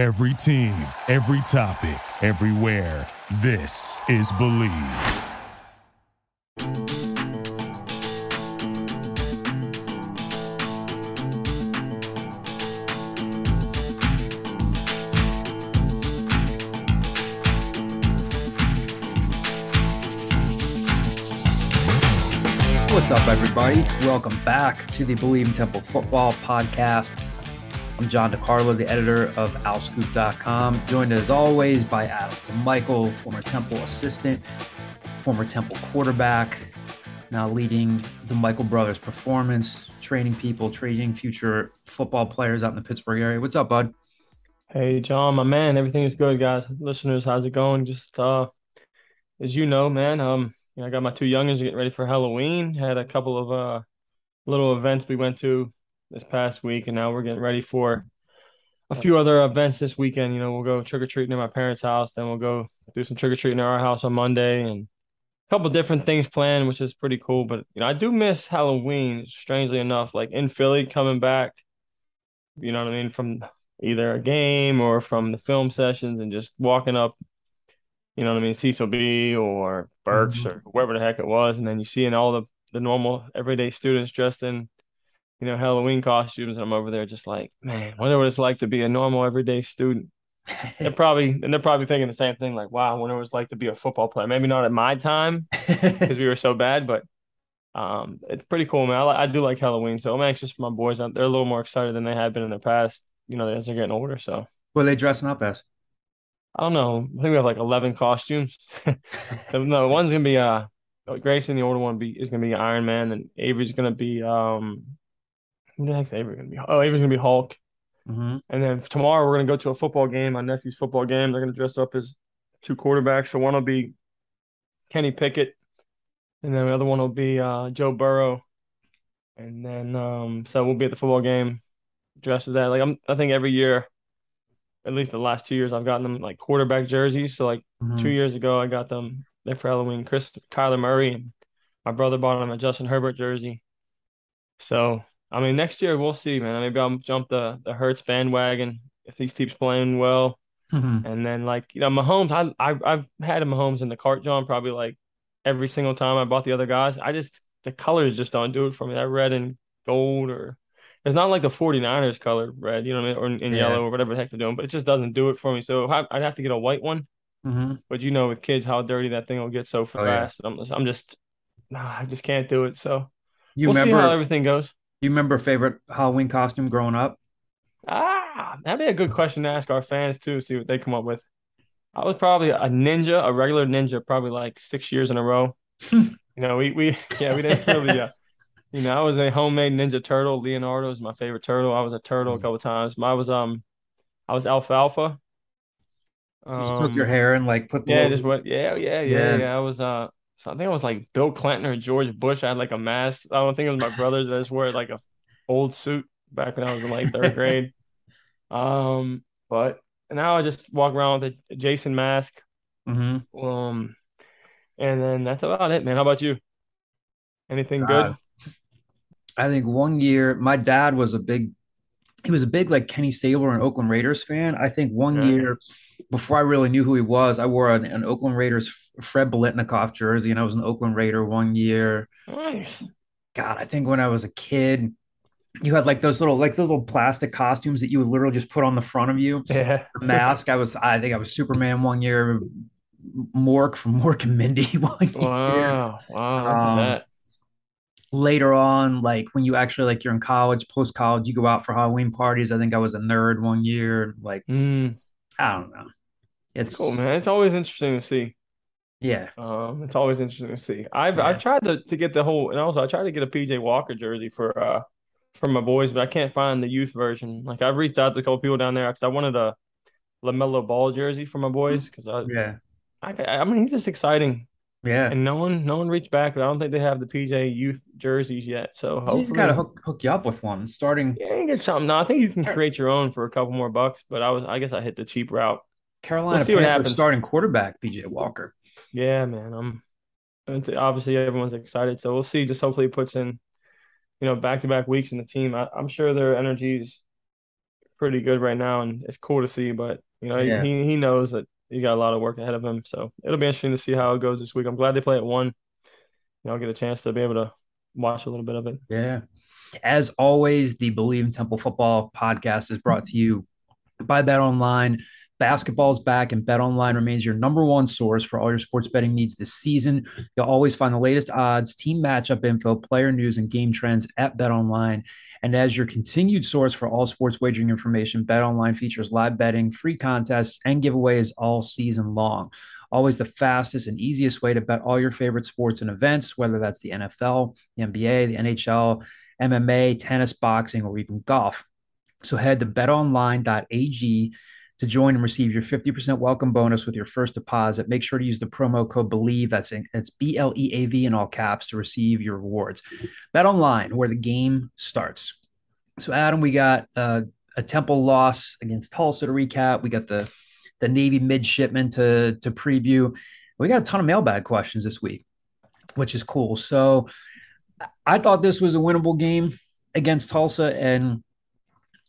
Every team, every topic, everywhere. This is Bleav. What's up, everybody? Welcome back to the Bleav in Temple Football Podcast. I'm John DeCarlo, the editor of OwlScoop.com, joined as always by Adam DiMichele, former Temple assistant, former Temple quarterback, now leading the DiMichele Brothers performance, training people, training future football players out in the Pittsburgh area. What's up, bud? Hey, John, my man, everything is good, guys. Listeners, how's it going? Just uh, as you know, man, um, you know, I got my two youngins getting ready for Halloween. Had a couple of uh little events we went to this past week, and now we're getting ready for a few other events this weekend. You know, we'll go trick or treating at my parents' house, then we'll go do some trick or treating at our house on Monday, and a couple different things planned, which is pretty cool. But you know, I do miss Halloween. Strangely enough, like in Philly, coming back. You know what I mean from either a game or from the film sessions, and just walking up you know what I mean, Cecil B or Burks mm-hmm. or whoever the heck it was, and then you see in all the the normal everyday students dressed in, you know, Halloween costumes. And I'm over there just like, man, wonder what it's like to be a normal everyday student. they're probably and they're probably thinking the same thing, like, wow, I wonder what it's like to be a football player. Maybe not at my time because we were so bad, but um, it's pretty cool, man. I, I do like Halloween, so I'm anxious for my boys. They're a little more excited than they had been in the past, you know, as they're getting older. So, what are they dressing up as? I don't know. I think we have like eleven costumes. no, one's gonna be uh Grayson, the older one, be is gonna be Iron Man, and Avery's gonna be um who the heck's Avery gonna be? Oh, Avery's gonna be Hulk. Mm-hmm. And then tomorrow we're gonna go to a football game, my nephew's football game. They're gonna dress up as two quarterbacks. So one will be Kenny Pickett, and then the other one will be uh, Joe Burrow. And then um, so we'll be at the football game dressed as that. Like I'm, I think every year at least the last two years I've gotten them like quarterback jerseys. So like mm-hmm. two years ago I got them there for Halloween. Chris Kyler Murray and my brother bought them a Justin Herbert jersey. So I mean next year we'll see, man. Maybe I'll jump the the Hurts bandwagon if these teams playing well. Mm-hmm. And then like you know Mahomes, I, I I've had a Mahomes in the cart, John, probably like every single time I bought the other guys. I just the colors just don't do it for me. That red and gold or it's not like the 49ers color red, you know what I mean, or in, yeah. yellow or whatever the heck they're doing, but it just doesn't do it for me. So I, would have to get a white one. Mm-hmm. But you know, with kids, how dirty that thing will get so fast. Oh, yeah. I'm, I'm just, nah, I just can't do it. So you we'll remember, see how everything goes. You remember favorite Halloween costume growing up? Ah, that'd be a good question to ask our fans too. See what they come up with. I was probably a ninja, a regular ninja, probably like six years in a row. you know, we we yeah, we didn't really uh, you know, I was a homemade Ninja Turtle. Leonardo is my favorite turtle. I was a turtle a mm. couple times. I was um, I was alfalfa. just took your um, hair and like put the yeah, little... just went yeah, yeah, yeah, yeah, yeah. I was uh, so I think it was like Bill Clinton or George Bush. I had like a mask. I don't think it was my brothers. I just wore like a old suit back when I was in like third grade. Um, but now I just walk around with a Jason mask. Mm-hmm. Um, and then that's about it, man. How about you? Anything God. good? I think one year my dad was a big he was a big like Kenny Stabler and Oakland Raiders fan. I think one yeah. year before I really knew who he was, I wore an, an Oakland Raiders Fred Biletnikoff jersey, and I was an Oakland Raider one year. Nice. God, I think when I was a kid, you had like those little like those little plastic costumes that you would literally just put on the front of you. Yeah. The mask. I was I think I was Superman one year. Mork from Mork and Mindy one year. Wow. Wow. Um, later on, like when you actually like you're in college, post college, you go out for Halloween parties. I think I was a nerd one year. Like mm. I don't know. It's cool, man. It's always interesting to see. Yeah. Um, it's always interesting to see. I've yeah. I've tried to, to get the whole and also I tried to get a PJ Walker jersey for uh for my boys, but I can't find the youth version. Like I've reached out to a couple people down there because I wanted a LaMelo Ball jersey for my boys because I yeah. I, I mean he's just exciting. Yeah, and no one, no one reached back. But I don't think they have the PJ youth jerseys yet. So hopefully, you gotta hook, hook you up with one starting. Yeah, you get something. No, I think you can create your own for a couple more bucks. But I was, I guess, I hit the cheap route. Carolina, we'll see what happens. Starting quarterback PJ Walker. Yeah, man. I'm. Obviously, everyone's excited. So we'll see. Just hopefully, he puts in, you know, back to back weeks in the team. I, I'm sure their energies pretty good right now, and it's cool to see. But you know, Yeah. he he knows that he's got a lot of work ahead of him, so it'll be interesting to see how it goes this week. I'm glad they play at one. You know, I'll get a chance to be able to watch a little bit of it. Yeah. As always, the Bleav in Temple Football podcast is brought to you by Bet Online. Basketball is back, and Bet Online remains your number one source for all your sports betting needs this season. You'll always find the latest odds, team matchup info, player news, and game trends at Bet Online. And as your continued source for all sports wagering information, Bet Online features live betting, free contests, and giveaways all season long. Always the fastest and easiest way to bet all your favorite sports and events, whether that's the NFL, the NBA, the NHL, MMA, tennis, boxing, or even golf. So head to betonline.ag to join and receive your 50% welcome bonus with your first deposit. Make sure to use the promo code BLEAV. That's B L E A V in all caps to receive your rewards. Bet online, where the game starts. So, Adam, we got uh, a Temple loss against Tulsa to recap. We got the the Navy midshipman to to preview. We got a ton of mailbag questions this week, which is cool. So, I thought this was a winnable game against Tulsa, and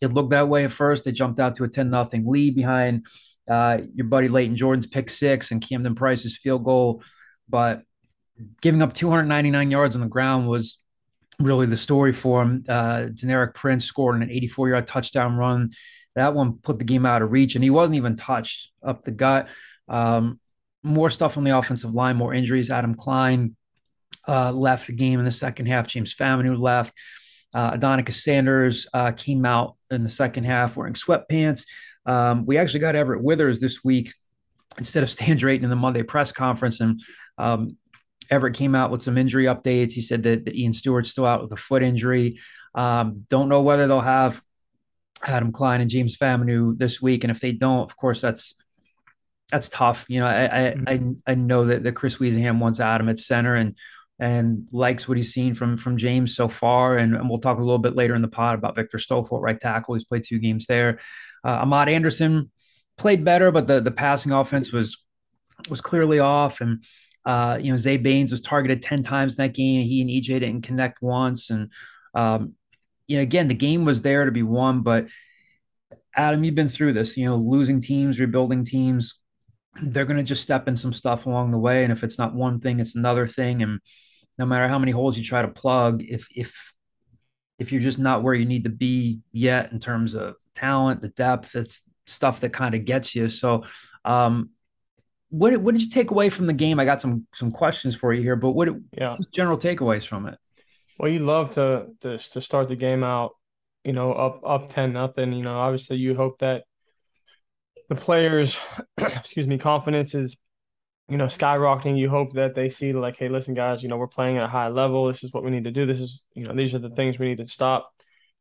it looked that way at first. They jumped out to a 10 nothing lead behind uh, your buddy Layton Jordan's pick six and Camden Price's field goal. But giving up 299 yards on the ground was really the story for him. Uh, Deneric Prince scored an 84 yard touchdown run. That one put the game out of reach, and he wasn't even touched up the gut. Um, more stuff on the offensive line, more injuries. Adam Klein uh, left the game in the second half. James Faminu left. Uh, Adonicus Sanders uh, came out in the second half wearing sweatpants. Um, we actually got Everett Withers this week instead of Stan Drayton in the Monday press conference. And um, Everett came out with some injury updates. He said that, that Ian Stewart's still out with a foot injury. Um, don't know whether they'll have Adam Klein and James Faminu this week. And if they don't, of course, that's that's tough. You know, I I, I, I know that, that Chris Wiesehan wants Adam at center and and likes what he's seen from from James so far. And, and, we'll talk a little bit later in the pod about Victor Stoffel right tackle. He's played two games there. Uh, Ahmad Anderson played better, but the the passing offense was was clearly off. And uh, you know, Zae Baines was targeted ten times in that game. He and EJ didn't connect once. And um, you know, again, the game was there to be won. But Adam, you've been through this. You know, losing teams, rebuilding teams. They're going to just step in some stuff along the way, and if it's not one thing, it's another thing. And no matter how many holes you try to plug, if if if you're just not where you need to be yet in terms of talent, the depth, it's stuff that kind of gets you. So, um, what what did you take away from the game? I got some some questions for you here, but what yeah general takeaways from it? Well, you love to to to start the game out, you know, up up ten nothing. You know, obviously you hope that the players, excuse me, confidence is you know, skyrocketing. You hope that they see like, hey, listen, guys, you know, we're playing at a high level. This is what we need to do. This is, you know, these are the things we need to stop.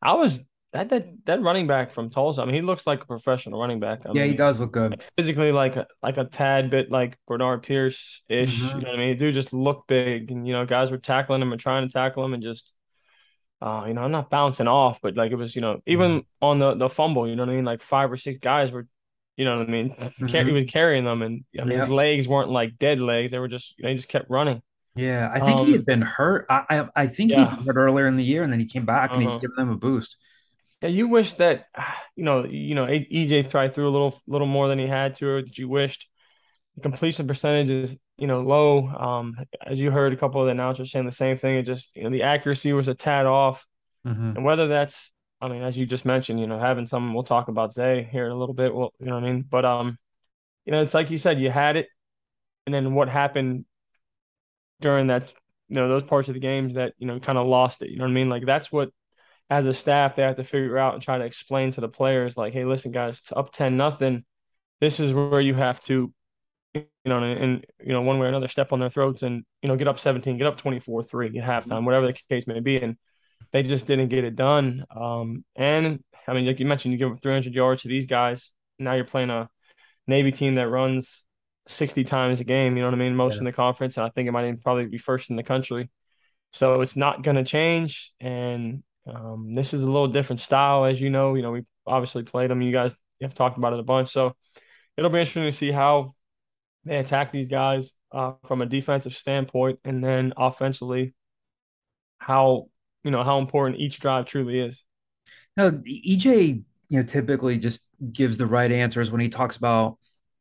I was that that that running back from Tulsa. I mean, he looks like a professional running back. I yeah, mean, he does look good. Like physically, like a, like a tad bit like Bernard Pierce ish. Mm-hmm. You know what I mean? Dude just looked big, and you know, guys were tackling him and trying to tackle him, and just, uh, you know, I'm not bouncing off, but like it was, you know, even mm-hmm. on the the fumble, you know what I mean? Like five or six guys were you know what I mean? Mm-hmm. He was carrying them, and I mean, yeah. his legs weren't like dead legs; they were just he just kept running. Yeah, I think um, he had um, been hurt. I I, I think yeah. he hurt earlier in the year, and then he came back uh-huh. and he's uh-huh. giving them a boost. Yeah, you wish that you know you know EJ tried through a little little more than he had to, or that you wished the completion percentage is you know low. Um, as you heard, a couple of the announcers saying the same thing. It just you know the accuracy was a tad off, mm-hmm. and whether that's I mean, as you just mentioned, you know, having some, we'll talk about Zae here in a little bit. Well, you know what I mean? But, um, you know, it's like you said, you had it. And then what happened during that, you know, those parts of the games that, you know, kind of lost it. You know what I mean? Like that's what, as a staff, they have to figure out and try to explain to the players, like, hey, listen, guys, it's up 10 nothing. This is where you have to, you know, and, and, you know, one way or another, step on their throats and, you know, get up 17, get up 24 3 at halftime, whatever the case may be. And, they just didn't get it done. Um, and I mean, like you mentioned, you give up 300 yards to these guys. Now you're playing a Navy team that runs 60 times a game. You know what I mean? Most yeah. in the conference, and I think it might even probably be first in the country. So it's not going to change. And um, this is a little different style, as you know. You know, we obviously played them. You guys have talked about it a bunch. So it'll be interesting to see how they attack these guys uh, from a defensive standpoint, and then offensively, how you know how important each drive truly is. No, EJ you know, typically just gives the right answers when he talks about,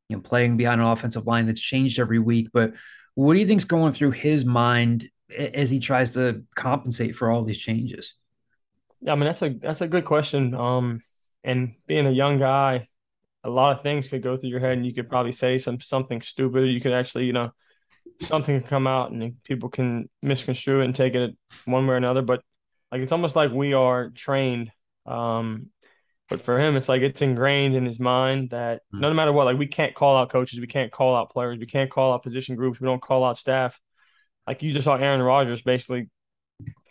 you know, playing behind an offensive line that's changed every week. But what do you think's going through his mind as he tries to compensate for all these changes? Yeah, I mean that's a that's a good question. Um, and being a young guy, a lot of things could go through your head, and you could probably say some something stupid. You could actually, you know, something can come out, and people can misconstrue it and take it one way or another. But like it's almost like we are trained. Um, but for him, it's like it's ingrained in his mind that mm-hmm. no matter what, like we can't call out coaches, we can't call out players, we can't call out position groups, we don't call out staff. Like you just saw Aaron Rodgers basically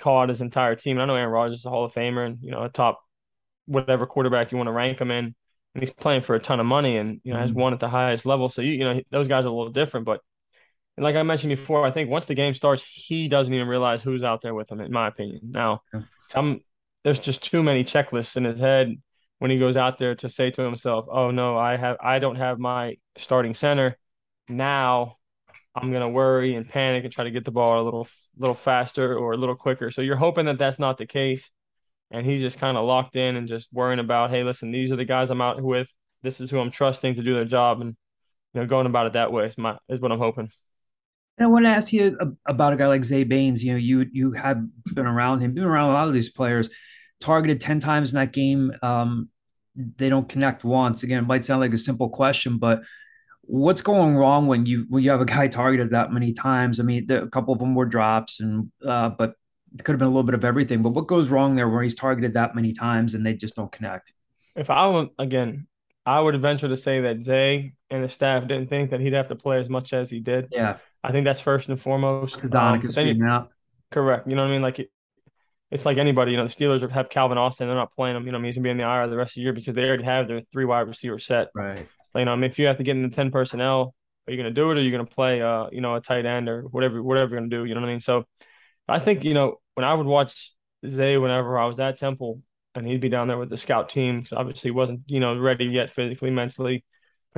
call out his entire team. And I know Aaron Rodgers is a Hall of Famer and you know a top whatever quarterback you want to rank him in, and he's playing for a ton of money and you know has mm-hmm. won at the highest level. So you you know those guys are a little different, but and like I mentioned before, I think once the game starts, he doesn't even realize who's out there with him. In my opinion, now some there's just too many checklists in his head when he goes out there to say to himself, "Oh no, I have I don't have my starting center now." I'm gonna worry and panic and try to get the ball a little little faster or a little quicker. So you're hoping that that's not the case, and he's just kind of locked in and just worrying about, hey, listen, these are the guys I'm out with. This is who I'm trusting to do their job, and you know, going about it that way is my is what I'm hoping. And I want to ask you about a guy like Zae Baines. You know, you you have been around him, been around a lot of these players targeted 10 times in that game. Um, they don't connect once. Again, it might sound like a simple question, but what's going wrong when you when you have a guy targeted that many times? I mean, the, a couple of them were drops, and uh, but it could have been a little bit of everything. But what goes wrong there where he's targeted that many times and they just don't connect? If I again, I would venture to say that Zae and the staff didn't think that he'd have to play as much as he did. Yeah, I think that's first and foremost. Um, out. Correct. You know what I mean? Like it's like anybody, you know, the Steelers have Calvin Austin, they're not playing him. You know, I mean, he's gonna be in the IR the rest of the year because they already have their three wide receiver set. Right. So, you know, I mean, if you have to get into ten personnel, are you gonna do it or are you gonna play uh, you know, a tight end or whatever, whatever you're gonna do, you know what I mean? So I think, you know, when I would watch Zae whenever I was at Temple and he'd be down there with the scout team, because obviously he wasn't, you know, ready yet physically, mentally,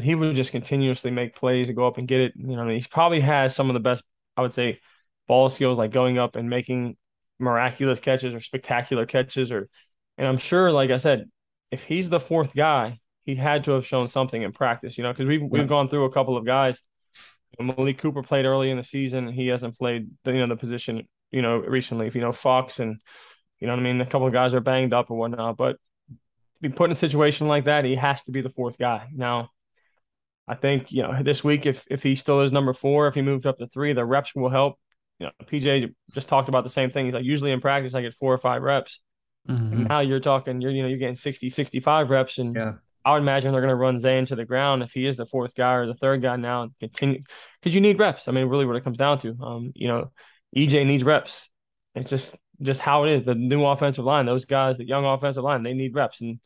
but he would just continuously make plays and go up and get it. You know, I mean, he probably has some of the best, I would say, ball skills, like going up and making miraculous catches or spectacular catches or and I'm sure like I said if he's the fourth guy he had to have shown something in practice you know because we've, we've gone through a couple of guys Malik Cooper played early in the season he hasn't played the, you know the position you know recently if you know Fox and you know what I mean a couple of guys are banged up or whatnot but to be put in a situation like that he has to be the fourth guy now I think you know this week if if he still is number four if he moved up to three the reps will help you know, PJ just talked about the same thing. He's like, usually in practice, I get four or five reps. Mm-hmm. now you're talking, you're, you know, you're getting 60, 65 reps. And yeah. I would imagine they're going to run Zae to the ground if he is the fourth guy or the third guy now and continue because you need reps. I mean, really what it comes down to. Um, you know, EJ needs reps. It's just, just how it is. The new offensive line, those guys, the young offensive line, they need reps. And,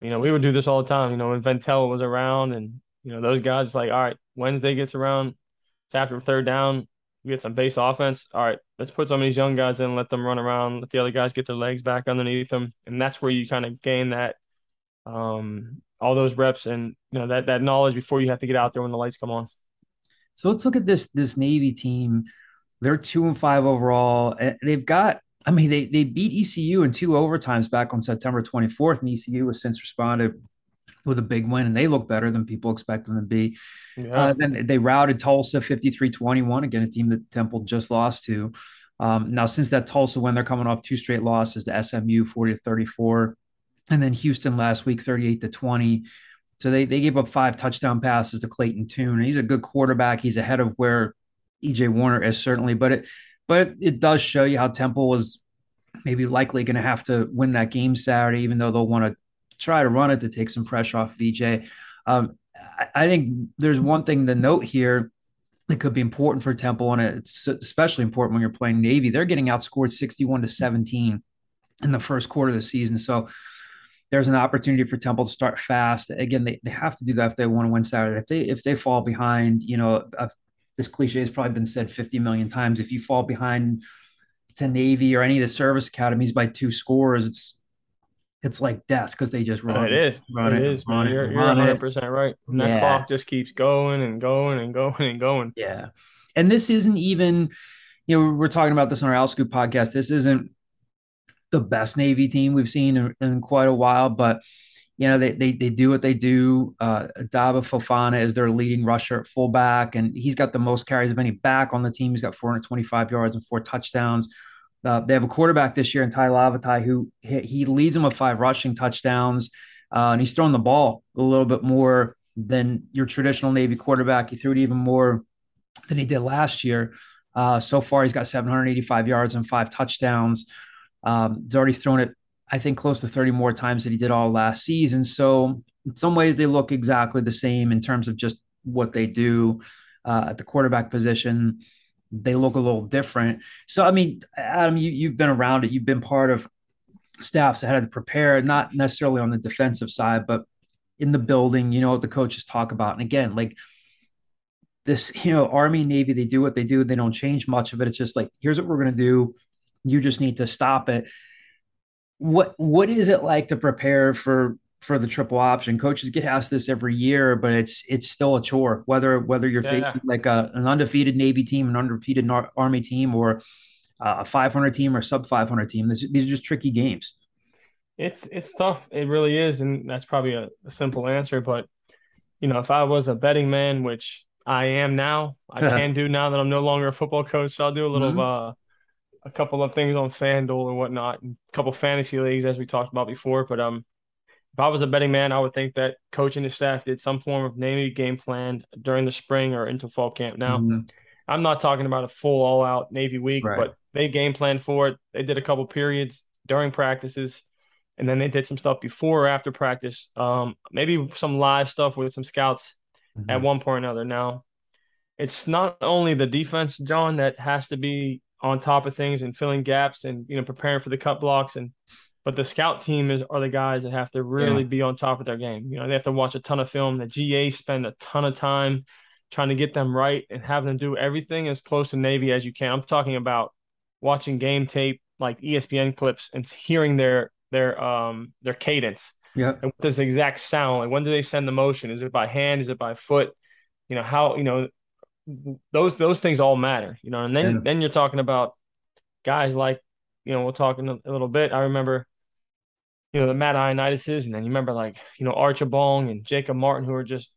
you know, we would do this all the time, you know, when Ventella was around and, you know, those guys like, all right, Wednesday gets around, it's after third down we get some base offense. All right, let's put some of these young guys in, let them run around, let the other guys get their legs back underneath them, and that's where you kind of gain that, um, all those reps and you know that that knowledge before you have to get out there when the lights come on. So let's look at this this Navy team. They're two and five overall. They've got, I mean, they they beat ECU in two overtimes back on September 24th, and ECU has since responded with a big win, and they look better than people expect them to be. Yeah. Uh, then they routed Tulsa 53 21, again, a team that Temple just lost to. Um, now, since that Tulsa win, they're coming off two straight losses to SMU 40 to 34, and then Houston last week 38 to 20. So they, they gave up five touchdown passes to Clayton Tune. He's a good quarterback. He's ahead of where EJ Warner is certainly, but it but it does show you how Temple was maybe likely going to have to win that game Saturday, even though they'll want to try to run it to take some pressure off VJ. Um, I, think there's one thing to note here that could be important for Temple, and it's especially important when you're playing Navy. They're getting outscored 61 to 17 in the first quarter of the season. So there's an opportunity for Temple to start fast. Again, they, they have to do that if they want to win Saturday. If they if they fall behind, you know, uh, this cliche has probably been said 50 million times. If you fall behind to Navy or any of the service academies by two scores, it's it's like death because they just run. It is. Run it, it is. Run you're, you're 100% right. And that yeah. clock just keeps going and going and going and going. Yeah. And this isn't even, you know, we're talking about this on our Owl Scoop podcast. This isn't the best Navy team we've seen in, in quite a while, but you know, they they they do what they do. Uh, Daba Fofana is their leading rusher at fullback, and he's got the most carries of any back on the team. He's got 425 yards and four touchdowns. Uh, they have a quarterback this year in Tai Lavatai who he, he leads them with five rushing touchdowns, uh, and he's throwing the ball a little bit more than your traditional Navy quarterback. He threw it even more than he did last year. Uh, so far, he's got 785 yards and five touchdowns. Um, he's already thrown it, I think, close to 30 more times than he did all last season. So, in some ways, they look exactly the same in terms of just what they do uh, at the quarterback position. They look a little different. So, I mean, Adam, you, you've been around it. You've been part of staffs that had to prepare, not necessarily on the defensive side, but in the building. You know what the coaches talk about. And again, like this, you know, Army, Navy, they do what they do. They don't change much of it. It's just like, here's what we're going to do. You just need to stop it. What what is it like to prepare for for the triple option? Coaches get asked this every year, but it's it's still a chore. Whether whether you're yeah. facing like a, an undefeated Navy team, an undefeated Army team, or a 500 team or sub 500 team, this, these are just tricky games. It's it's tough. It really is, and that's probably a, a simple answer. But you know, if I was a betting man, which I am now. I can do now that I'm no longer a football coach. So I'll do a little, mm-hmm. uh, a couple of things on FanDuel and whatnot, and a couple fantasy leagues as we talked about before. But um, if I was a betting man, I would think that coaching the staff did some form of Navy game plan during the spring or into fall camp. Now, mm-hmm. I'm not talking about a full all out Navy week, right. but they game planned for it. They did a couple periods during practices, and then they did some stuff before or after practice. Um, maybe some live stuff with some scouts mm-hmm. at one point or another. Now, it's not only the defense, John, that has to be on top of things and filling gaps and you know preparing for the cut blocks and but the scout team is are the guys that have to really yeah. be on top of their game. You know, they have to watch a ton of film. The GA spend a ton of time trying to get them right and have them do everything as close to Navy as you can. I'm talking about watching game tape like ESPN clips and hearing their their um their cadence yeah. And what does the exact sound? Like when do they send the motion? Is it by hand? Is it by foot? You know, how, you know, those those things all matter, you know, and then yeah. then you're talking about guys like, you know, we'll talk in a, a little bit. I remember, you know, the Matt Ioannidis's, and then you remember like, you know, Archibong and Jacob Martin, who are just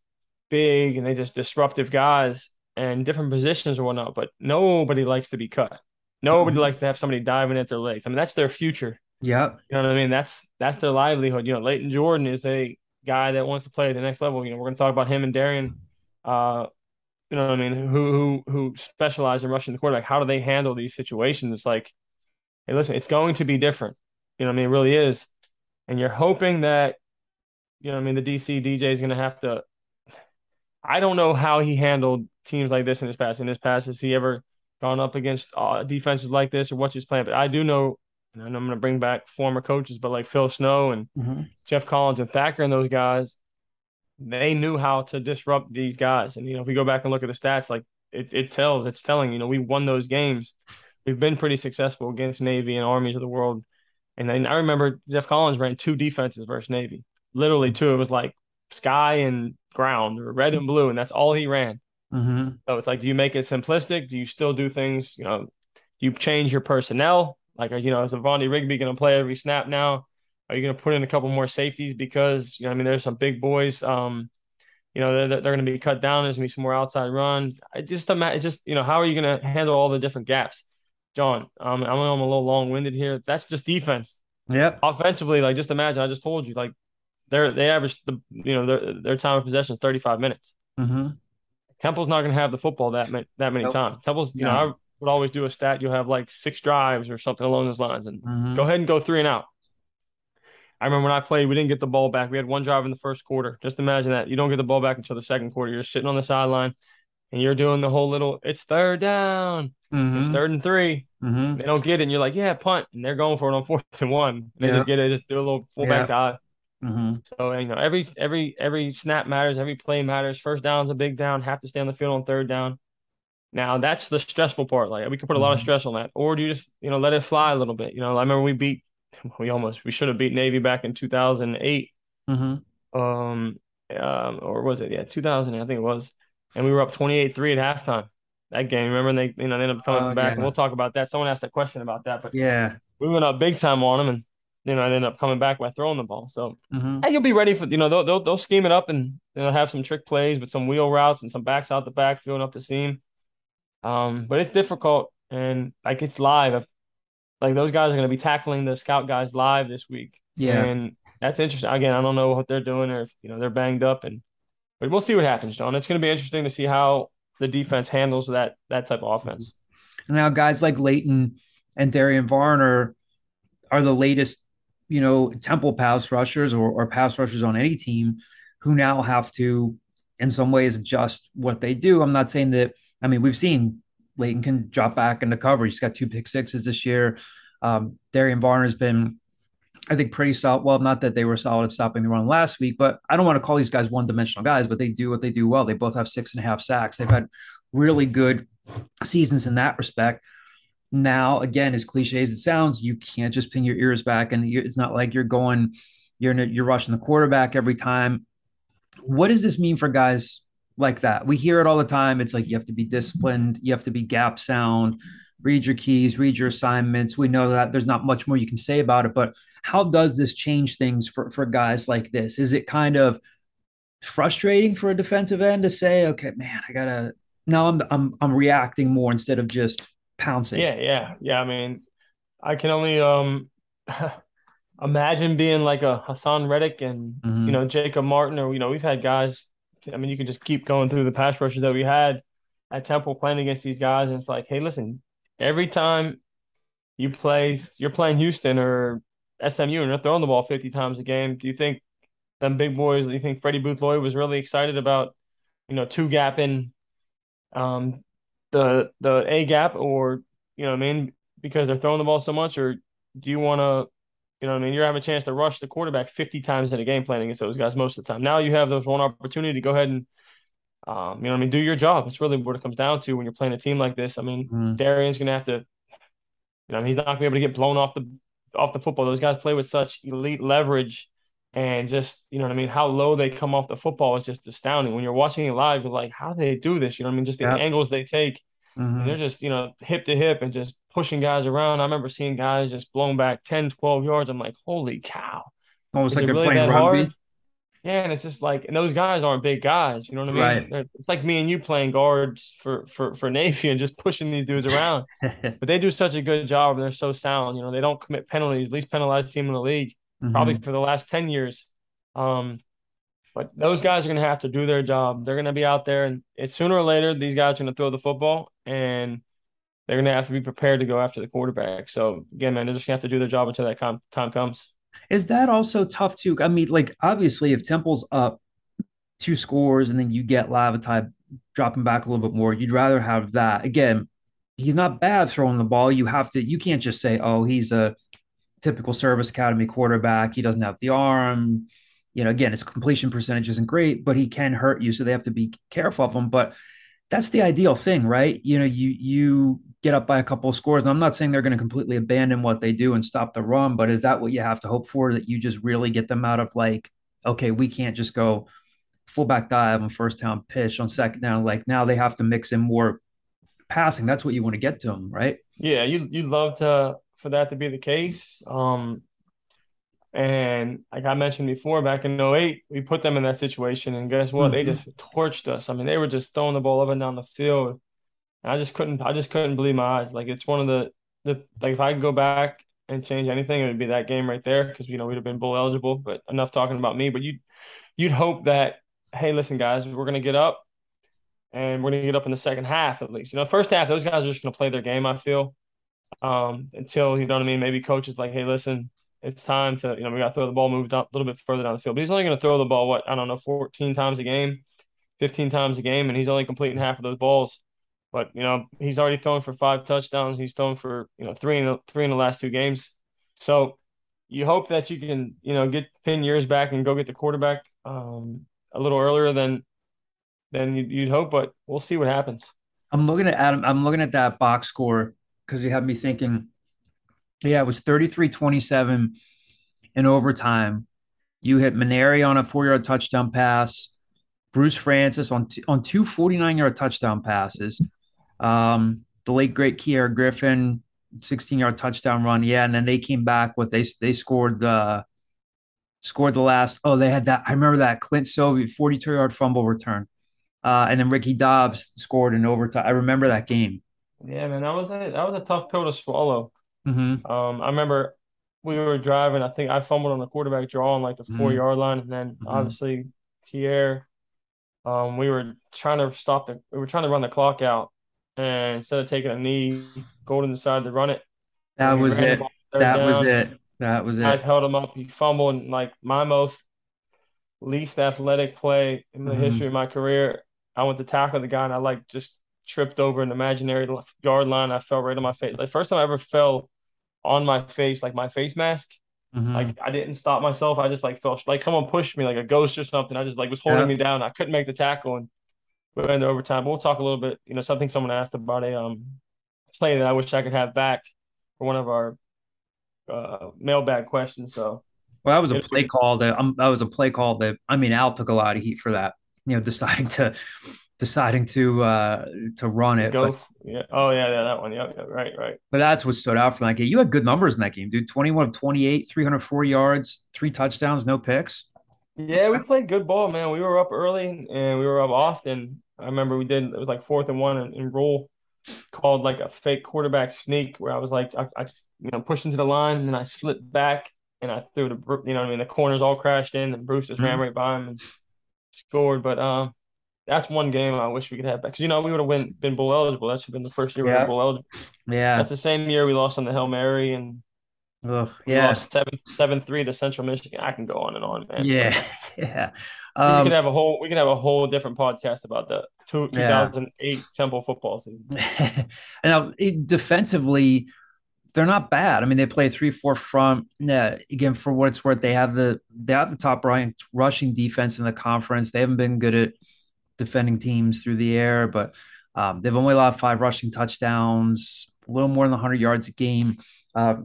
big and they just disruptive guys and different positions or whatnot, but nobody likes to be cut. Nobody mm-hmm. likes to have somebody diving at their legs. I mean, that's their future. Yeah. You know what I mean? That's that's their livelihood. You know, Layton Jordan is a guy that wants to play at the next level. You know, we're gonna talk about him and Darian uh you know what I mean, who who who specialize in rushing the quarterback. How do they handle these situations? It's like, hey, listen, it's going to be different. You know what I mean? It really is. And you're hoping that, you know, I mean, the DC DJ is gonna have to I don't know how he handled teams like this in his past. In his past, has he ever gone up against uh, defenses like this or what's his plan? But I do know and I'm going to bring back former coaches, but like Phil Snow and mm-hmm. Geoff Collins and Thacker and those guys, they knew how to disrupt these guys. And, you know, if we go back and look at the stats, like it, it tells, it's telling, you know, we won those games. We've been pretty successful against Navy and armies of the world. And then I remember Geoff Collins ran two defenses versus Navy, literally two. It was like sky and ground or red and blue, and that's all he ran. Mm-hmm. So it's like, do you make it simplistic? Do you still do things, you know, you change your personnel? Like, you know, is Vonnie Rigby going to play every snap now? Are you going to put in a couple more safeties because you know? I mean, there's some big boys. Um, you know, they're, they're going to be cut down. There's going to be some more outside run. I just imagine, just you know, how are you going to handle all the different gaps? John, um, I'm, I'm a little long winded here. That's just defense. Yeah. Offensively, like just imagine. I just told you, like they're they average the you know their their time of possession is 35 minutes. Mm-hmm. Temple's not going to have the football that many, that many nope. times. Temple's, you know, I would always do a stat. You'll have like six drives or something along those lines, and mm-hmm. go ahead and go three and out. I remember when I played, we didn't get the ball back. We had one drive in the first quarter. Just imagine that you don't get the ball back until the second quarter. You're sitting on the sideline, and you're doing the whole little. It's third down. Mm-hmm. It's third and 3 mm-hmm. They don't get it, and you're like, yeah, punt, and they're going for it on fourth and one. And they just get it, just do a little fullback yeah. dive. Mm-hmm. So you know, every every every snap matters, every play matters. First down is a big down. Have to stay on the field on third down. Now that's the stressful part. Like we can put a lot of mm-hmm. stress on that, or do you just you know let it fly a little bit? You know, I remember we beat, we almost we should have beat Navy back in two thousand eight. Mm-hmm. Um, um, or was it yeah two thousand? I think it was, and we were up twenty eight three at halftime. That game, remember? And they you know they ended up coming uh, back, yeah. and we'll talk about that. Someone asked a question about that, but yeah, we went up big time on them, and you know, I end up coming back by throwing the ball. So Mhm. I you'll be ready for you know they'll they'll, they'll scheme it up and they'll have some trick plays with some wheel routes and some backs out the back, filling up the seam. Um, but it's difficult and like it's live. Like those guys are going to be tackling the scout guys live this week. Yeah. and that's interesting. Again, I don't know what they're doing or if you know they're banged up and but we'll see what happens, John. It's going to be interesting to see how the defense handles that that type of offense. And Now, guys like Layton and Darian Varner are the latest, you know, Temple pass rushers or, or pass rushers on any team who now have to, in some ways, adjust what they do. I'm not saying that. I mean, we've seen Layton can drop back into coverage. He's got two pick sixes this year. Um, Darian Varner's been, I think, pretty solid. Well, not that they were solid at stopping the run last week, but I don't want to call these guys one dimensional guys, but they do what they do well. They both have six and a half sacks. They've had really good seasons in that respect. Now, again, as cliche as it sounds, you can't just pin your ears back, and it's not like you're going, you're you're rushing the quarterback every time. What does this mean for guys like that? We hear it all the time. It's like you have to be disciplined, you have to be gap sound, read your keys, read your assignments. We know that there's not much more you can say about it, but how does this change things for for guys like this? Is it kind of frustrating for a defensive end to say, okay, man, I gotta now I'm I'm I'm reacting more instead of just pouncing. Yeah, yeah, yeah. I mean, I can only um imagine being like a Haason Reddick and Mhm. you know Jacob Martin, or you know we've had guys. I mean, you can just keep going through the pass rushes that we had at Temple playing against these guys, and it's like, hey, listen, every time you play, you're playing Houston or SMU, and you're throwing the ball 50 times a game. Do you think them big boys? Do you think Freddie Booth Lloyd was really excited about you know two gapping um the the A gap or you know what I mean because they're throwing the ball so much or do you want to you know what I mean you're having a chance to rush the quarterback 50 times in a game playing against those guys most of the time now you have those one opportunity to go ahead and um, you know what I mean do your job it's really what it comes down to when you're playing a team like this I mean Mhm. Darian's gonna have to you know he's not gonna be able to get blown off the off the football those guys play with such elite leverage and just you know what I mean how low they come off the football is just astounding when you're watching it live you're like how do they do this you know what I mean just the Yeah. angles they take Mhm. and they're just, you know, hip to hip and just pushing guys around. I remember seeing guys just blown back 10, 12 yards. I'm like, holy cow. Almost Is like they're really playing that rugby. hard? Yeah, and it's just like, and those guys aren't big guys. You know what I mean? Right. They're- It's like me and you playing guards for for for Navy and just pushing these dudes around. But they do such a good job and they're so sound. You know, they don't commit penalties, least penalized team in the league, probably Mhm. for the last 10 years. Um, but those guys are going to have to do their job. They're going to be out there, and it's sooner or later these guys are going to throw the football, and they're going to have to be prepared to go after the quarterback. So again, man, they're just going to have to do their job until that com- time comes. Is that also tough too? I mean, like obviously, if Temple's up two scores and then you get Lavatai dropping back a little bit more, you'd rather have that. Again, he's not bad throwing the ball. You have to. You can't just say, "Oh, he's a typical service academy quarterback. He doesn't have the arm." You know, again, his completion percentage isn't great, but he can hurt you, so they have to be careful of him. But that's the ideal thing, right? You know, you you get up by a couple of scores. I'm not saying they're going to completely abandon what they do and stop the run, but is that what you have to hope for? That you just really get them out of like, okay, we can't just go fullback dive on first down pitch on second down. Like now they have to mix in more passing. That's what you want to get to them, right? Yeah, you you'd love to for that to be the case. Um, and like I mentioned before, back in 08, we put them in that situation, and guess what? They Mhm. just torched us. I mean, they were just throwing the ball up and down the field. And I just couldn't I just couldn't believe my eyes. Like it's one of the the like if I could go back and change anything, it would be that game right there because you know we'd have been bowl eligible. But enough talking about me. But you you'd hope that hey, listen, guys, we're gonna get up and we're gonna get up in the second half at least. You know, first half those guys are just gonna play their game. I feel um, until you know what I mean. Maybe coach is like, hey, listen, it's time to you know we got to throw the ball moved up a little bit further down the field. But he's only going to throw the ball what I don't know, 14 times a game, 15 times a game, and he's only completing half of those balls. But you know he's already thrown for five touchdowns. He's thrown for you know three in the three in the last two games. So you hope that you can you know get pin years back and go get the quarterback um, a little earlier than than you'd hope. But we'll see what happens. I'm looking at Adam. I'm looking at that box score because you have me thinking, yeah, it was 33 27 in overtime. You hit Maneri on a four yard touchdown pass, Bruce Francis on, t- on two 49 yard touchdown passes. Um, the late great Kee-ayre Griffin 16 yard touchdown run. Yeah, and then they came back with they they scored the scored the last. Oh, they had that. I remember that Clint Sovie 42 yard fumble return, uh, and then Ricky Dobbs scored in overtime. I remember that game. Yeah, man, that was a that was a tough pill to swallow. Mm-hmm. Um, I remember we were driving. I think I fumbled on the quarterback draw on like the Mhm. four yard line, and then Mhm. obviously Pierre. Um, we were trying to stop the. We were trying to run the clock out, and instead of taking a knee, Golden decided to run it. That was it. That was it. That was Guys it. held him up. He fumbled, and like my most least athletic play in the Mhm. history of my career. I went to tackle the guy, and I like just tripped over an imaginary yard line. I fell right on my face. Like first time I ever fell on my face, like my face mask. Mhm. Like I didn't stop myself. I just like felt like someone pushed me, like a ghost or something. I just like was holding Yeah. me down. I couldn't make the tackle, and we went into overtime. But we'll talk a little bit. You know, something someone asked about a um play that I wish I could have back for one of our uh mailbag questions. So Well, that was a play call that um, that was a play call that I mean Al took a lot of heat for that. You know, deciding to deciding to uh to run it. go, But, yeah. Oh yeah, yeah, that one. Yeah, yeah, right, right. but that's what stood out from that game. You had good numbers in that game, dude. 21 of 28, 304 yards, three touchdowns, no picks. Yeah, we played good ball, man. We were up early and we were up often. I remember we did it was like fourth and one and, and roll called like a fake quarterback sneak where I was like I, I you know pushed into the line and then I slipped back and I threw the you know what I mean the corners all crashed in and Bruce just ran Mhm. right by him and scored. But um that's one game I wish we could have back because you know we would have been been bowl eligible. That should have been the first year we Yeah. were bowl eligible. Yeah. That's the same year we lost on the Hail Mary and Ugh, we yeah. lost seven seven three to Central Michigan. I can go on and on, man. Yeah. Yeah. we Um, could have a whole we could have a whole different podcast about the two, Yeah. 2008 Temple football season. now, it- defensively, they're not bad. I mean, they play three four front. Yeah, again, for what it's worth, they have the they have the top ranked rushing defense in the conference. They haven't been good at defending teams through the air, but um, they've only allowed five rushing touchdowns, a little more than 100 yards a game. Uh,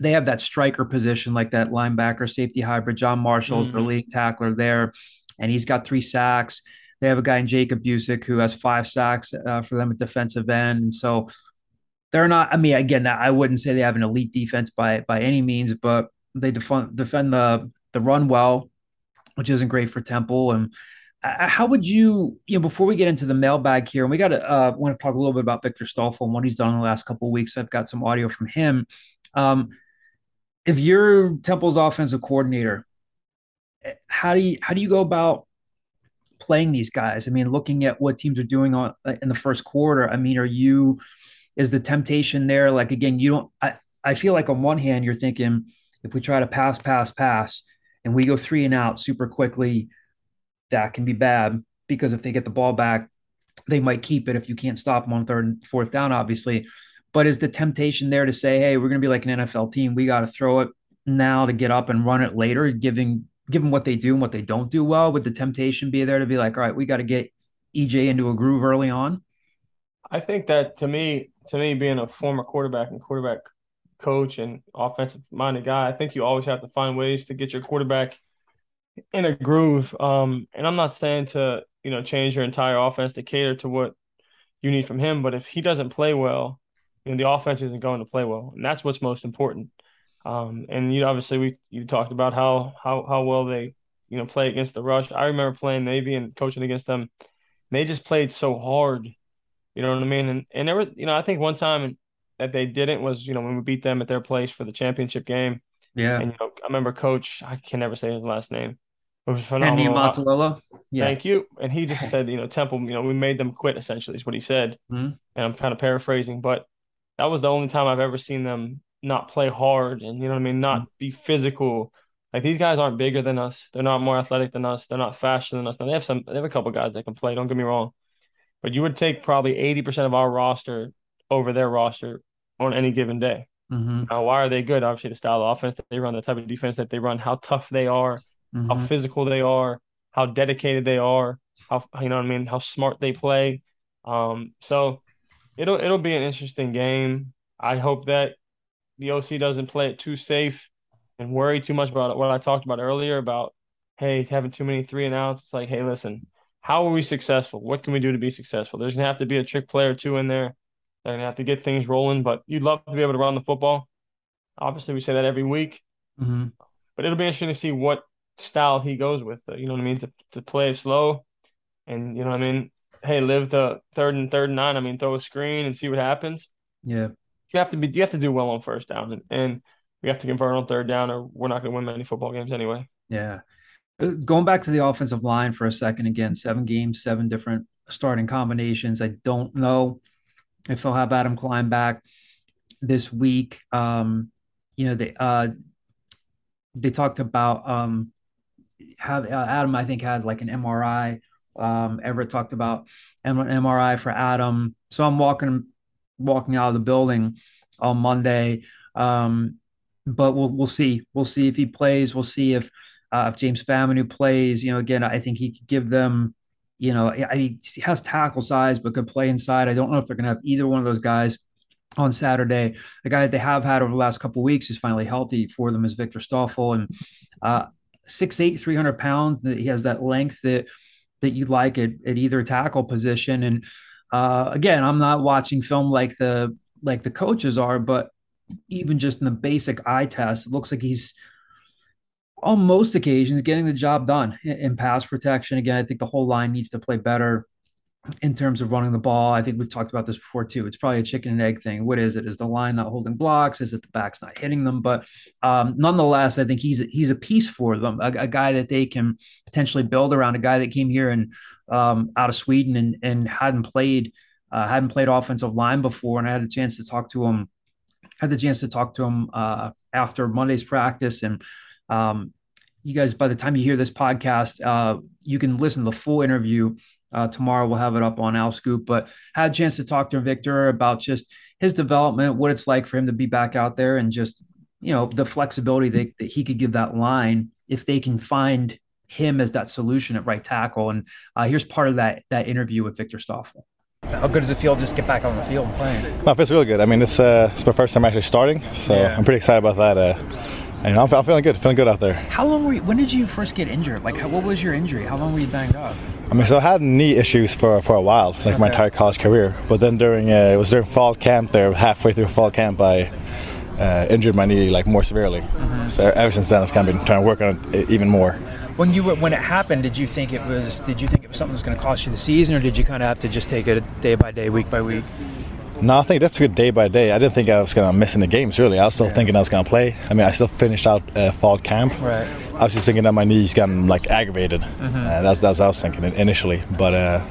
they have that striker position, like that linebacker safety hybrid. John Marshall is their Mhm. league tackler there, and he's got three sacks. They have a guy in Jacob Busick who has five sacks uh, for them at defensive end, and so they're not. I mean, again, I wouldn't say they have an elite defense by by any means, but they defend defend the the run well, which isn't great for Temple. And how would you, you know, before we get into the mailbag here, and we got to uh, want to talk a little bit about Victor Stoffel and what he's done in the last couple of weeks. I've got some audio from him. Um, if you're Temple's offensive coordinator, eh, how do you how do you go about playing these guys? I mean, looking at what teams are doing on uh, in the first quarter. I mean, are you is the temptation there? Like again, you don't. I I feel like on one hand, you're thinking if we try to pass, pass, pass, and we go three and out super quickly, that can be bad because if they get the ball back, they might keep it if you can't stop them on third and fourth down, obviously. But is the temptation there to say, hey, we're going to be like an NFL team. We got to throw it now to get up and run it later, giving given what they do and what they don't do well? Would the temptation be there to be like, all right, we got to get EJ into a groove early on? I think that to me, to me, being a former quarterback and quarterback coach and offensive minded guy, I think you always have to find ways to get your quarterback in a groove. Um, and I'm not saying to, you know, change your entire offense to cater to what you need from him, but if he doesn't play well, you know, the offense isn't going to play well. And that's what's most important. Um, and you know, obviously we you talked about how how how well they, you know, play against the rush. I remember playing Navy and coaching against them. They just played so hard. You know what I mean? And and there was, you know, I think one time that they didn't was, you know, when we beat them at their place for the championship game. Yeah. And you know, I remember Coach, I can never say his last name. It was Andy phenomenal. Niumatalolo. Yeah. Thank you. And he just said, you know, Temple, you know, we made them quit essentially is what he said. Mhm. And I'm kind of paraphrasing, but that was the only time I've ever seen them not play hard and you know what I mean, not be physical. Like these guys aren't bigger than us. They're not more athletic than us. They're not faster than us. Now they have some they have a couple guys that can play, don't get me wrong. But you would take probably 80% of our roster over their roster on any given day. hmm Now, why are they good? Obviously, the style of offense that they run, the type of defense that they run, how tough they are, how hmm physical they are, how dedicated they are, how you know what I mean, how smart they play. Um, so it'll it'll be an interesting game. I hope that the OC doesn't play it too safe and worry too much about what I talked about earlier about hey having too many three and outs. It's like hey, listen, how are we successful? What can we do to be successful? There's gonna have to be a trick player or two in there. They're gonna have to get things rolling, but you'd love to be able to run the football. Obviously, we say that every week, mm-hmm. but it'll be interesting to see what style he goes with. You know what I mean? To to play slow, and you know what I mean. Hey, live the third and third and nine. I mean, throw a screen and see what happens. Yeah, you have to be. You have to do well on first down, and, and we have to convert on third down, or we're not going to win many football games anyway. Yeah. Uh, going back to the offensive line for a second, again, seven games, seven different starting combinations. I don't know if they'll have Adam Klein back this week. Um, you know, they uh, they talked about um, have uh, Adam. I think had like an MRI. Um, Everett talked about MRI for Adam. So I'm walking walking out of the building on Monday. Um, but we'll we'll see. We'll see if he plays. We'll see if uh, if James Faminu plays. You know, again, I think he could give them. You know, I, he has tackle size, but could play inside. I don't know if they're going to have either one of those guys on Saturday. The guy that they have had over the last couple weeks is finally healthy for them is Victor Stoffel, and uh, six eight, three hundred pounds. He has that length that that you like at, at either tackle position. And uh, again, I'm not watching film like the like the coaches are, but even just in the basic eye test, it looks like he's on most occasions getting the job done in pass protection. Again, I think the whole line needs to play better in terms of running the ball. I think we've talked about this before too. It's probably a chicken and egg thing. What is it? Is the line not holding blocks? Is it the back's not hitting them? But um, nonetheless, I think he's he's a piece for them, a, a, guy that they can potentially build around. A guy that came here and um, out of Sweden and and hadn't played uh, hadn't played offensive line before, and I had a chance to talk to him. Had the chance to talk to him uh, after Monday's practice, and um, you guys, by the time you hear this podcast, uh, you can listen to the full interview uh, tomorrow we'll have it up on OwlScoop, but had a chance to talk to Victor about just his development, what it's like for him to be back out there, and just you know the flexibility that, that he could give that line if they can find him as that solution at right tackle. And uh, here's part of that that interview with Victor Stoffel. How good does it feel just get back on the field and playing? No, it feels really good. I mean, it's uh, it's my first time actually starting, so yeah. I'm pretty excited about that. Uh, and I'm, I'm, feeling good, feeling good out there. How long were you? When did you first get injured? Like, how, what was your injury? How long were you banged up? I mean, so I had knee issues for, for a while, like okay. my entire college career. But then during uh, it was during fall camp there, halfway through fall camp, I uh, injured my knee like more severely. Mm-hmm. So ever since then, I've kind of been trying to work on it even more. When you when it happened, did you think it was? Did you think it was something that's going to cost you the season, or did you kind of have to just take it day by day, week by week? No, I think that's good day by day. I didn't think I was going to miss any games, really. I was still yeah. thinking I was going to play. I mean, I still finished out uh, fall camp. Right. I was just thinking that my knees got like aggravated. Mm-hmm. Uh, that's, that's what I was thinking initially. But uh,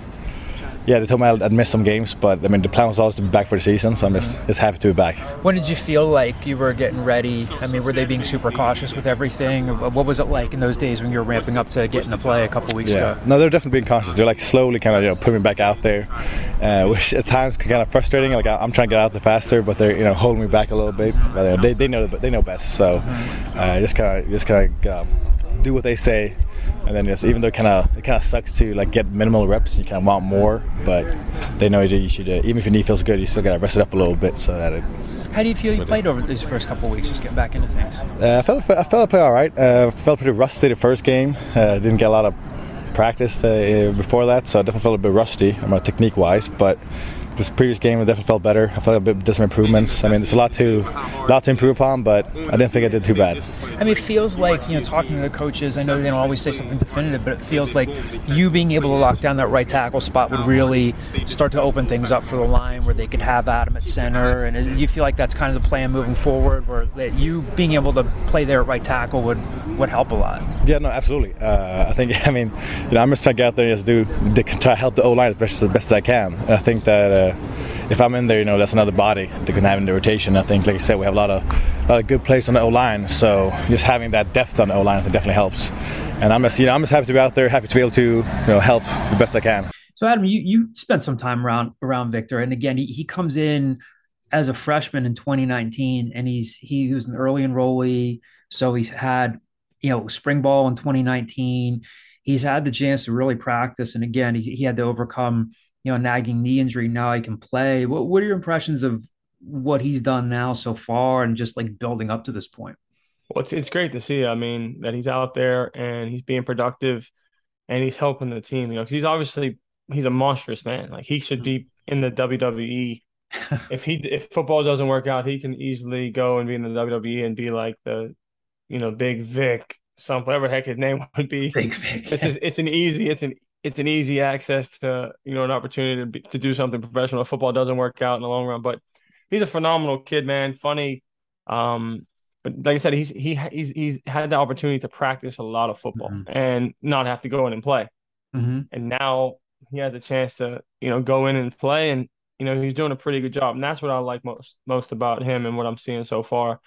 yeah, they told me I'd miss some games, but I mean the plan was always to be back for the season, so I'm just, just happy to be back. When did you feel like you were getting ready? I mean, were they being super cautious with everything? What was it like in those days when you were ramping up to get into play a couple weeks yeah. ago? No, they're definitely being cautious. They're like slowly kind of you know putting me back out there, uh, which at times can kind of frustrating. Like I'm trying to get out there faster, but they're you know holding me back a little bit. But uh, they, they know they know best, so uh, just kind of just kind of uh, do what they say and then just even though it kind of it kind of sucks to like get minimal reps, you kind of want more, but they know you should uh, even if your knee feels good, you still gotta rest it up a little bit so that it. How do you feel you played over these first couple of weeks, just getting back into things? Uh, I felt I felt I played all right. Uh, felt pretty rusty the first game. Uh, didn't get a lot of practice uh, before that, so I definitely felt a bit rusty, I mean, technique wise, but this previous game, I definitely felt better. I felt a bit did some improvements. I mean, there's a lot to lot to improve upon, but I didn't think I did too bad. I mean, it feels like you know, talking to the coaches. I know they don't always say something definitive, but it feels like you being able to lock down that right tackle spot would really start to open things up for the line, where they could have Adam at center. And you feel like that's kind of the plan moving forward, where that you being able to play there at right tackle would would help a lot. Yeah, no, absolutely. Uh, I think I mean, you know, I'm just trying to get out there and just do try to help the O line as best as best as I can, and I think that. Uh, uh, if I'm in there, you know, that's another body that can have in the rotation. I think, like I said, we have a lot of a lot of good players on the O line, so just having that depth on the O line, definitely helps. And I'm just, you know, I'm just happy to be out there, happy to be able to, you know, help the best I can. So, Adam, you you spent some time around around Victor, and again, he, he comes in as a freshman in 2019, and he's he was an early enrollee, so he's had you know spring ball in 2019. He's had the chance to really practice, and again, he, he had to overcome you know, nagging knee injury. Now I can play. What what are your impressions of what he's done now so far, and just like building up to this point? Well, it's it's great to see. I mean, that he's out there and he's being productive, and he's helping the team. You know, because he's obviously he's a monstrous man. Like he should be in the WWE if he if football doesn't work out, he can easily go and be in the WWE and be like the, you know, Big Vic, some whatever the heck his name would be. Big Vic. It's just, it's an easy it's an it's an easy access to you know an opportunity to, be, to do something professional. If football doesn't work out in the long run, but he's a phenomenal kid, man. Funny, um, but like I said, he's he he's he's had the opportunity to practice a lot of football Mhm. and not have to go in and play. hmm And now he has a chance to you know go in and play, and you know he's doing a pretty good job. And that's what I like most most about him and what I'm seeing so far.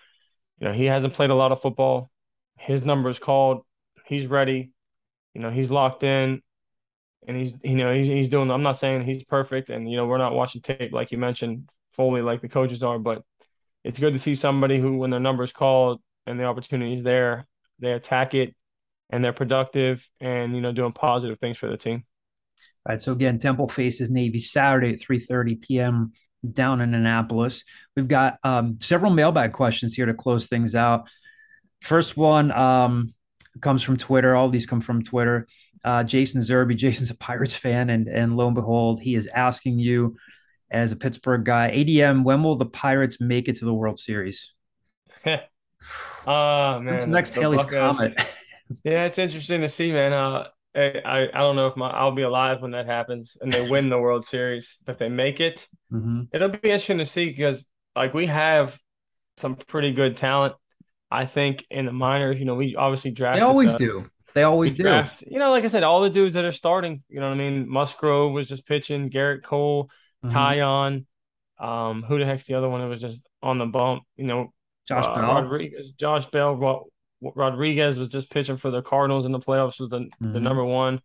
You know, he hasn't played a lot of football. His number is called. He's ready. You know, he's locked in, and he's you know he's he's doing. I'm not saying he's perfect, and you know we're not watching tape like you mentioned fully like the coaches are, but it's good to see somebody who, when their number is called and the opportunity is there, they attack it, and they're productive, and you know doing positive things for the team. All right. So again, Temple faces Navy Saturday at 3:30 p.m. down in Annapolis. We've got um, several mailbag questions here to close things out. First one um, comes from Twitter. All these come from Twitter. Uh, Jason Zerby. Jason's a Pirates fan, and and lo and behold, he is asking you, as a Pittsburgh guy, ADM, when will the Pirates make it to the World Series? Ah man, What's next the Halley's Buckeyes. Comet? Yeah, it's interesting to see, man. Uh, I, I don't know if my I'll be alive when that happens and they win the World Series. But if they make it, Mhm. it'll be interesting to see because like we have some pretty good talent. I think in the minors, you know, we obviously draft. They always the- do. They always do. draft, you know, like I said, all the dudes that are starting. You know what I mean? Musgrove was just pitching. Gerrit Cole, Mhm. Taillon. Um, who the heck's the other one that was just on the bump? You know, Josh uh, Bell. Rodriguez, Josh Bell, Ro- Rodriguez was just pitching for the Cardinals in the playoffs. Was the the Mhm. number one.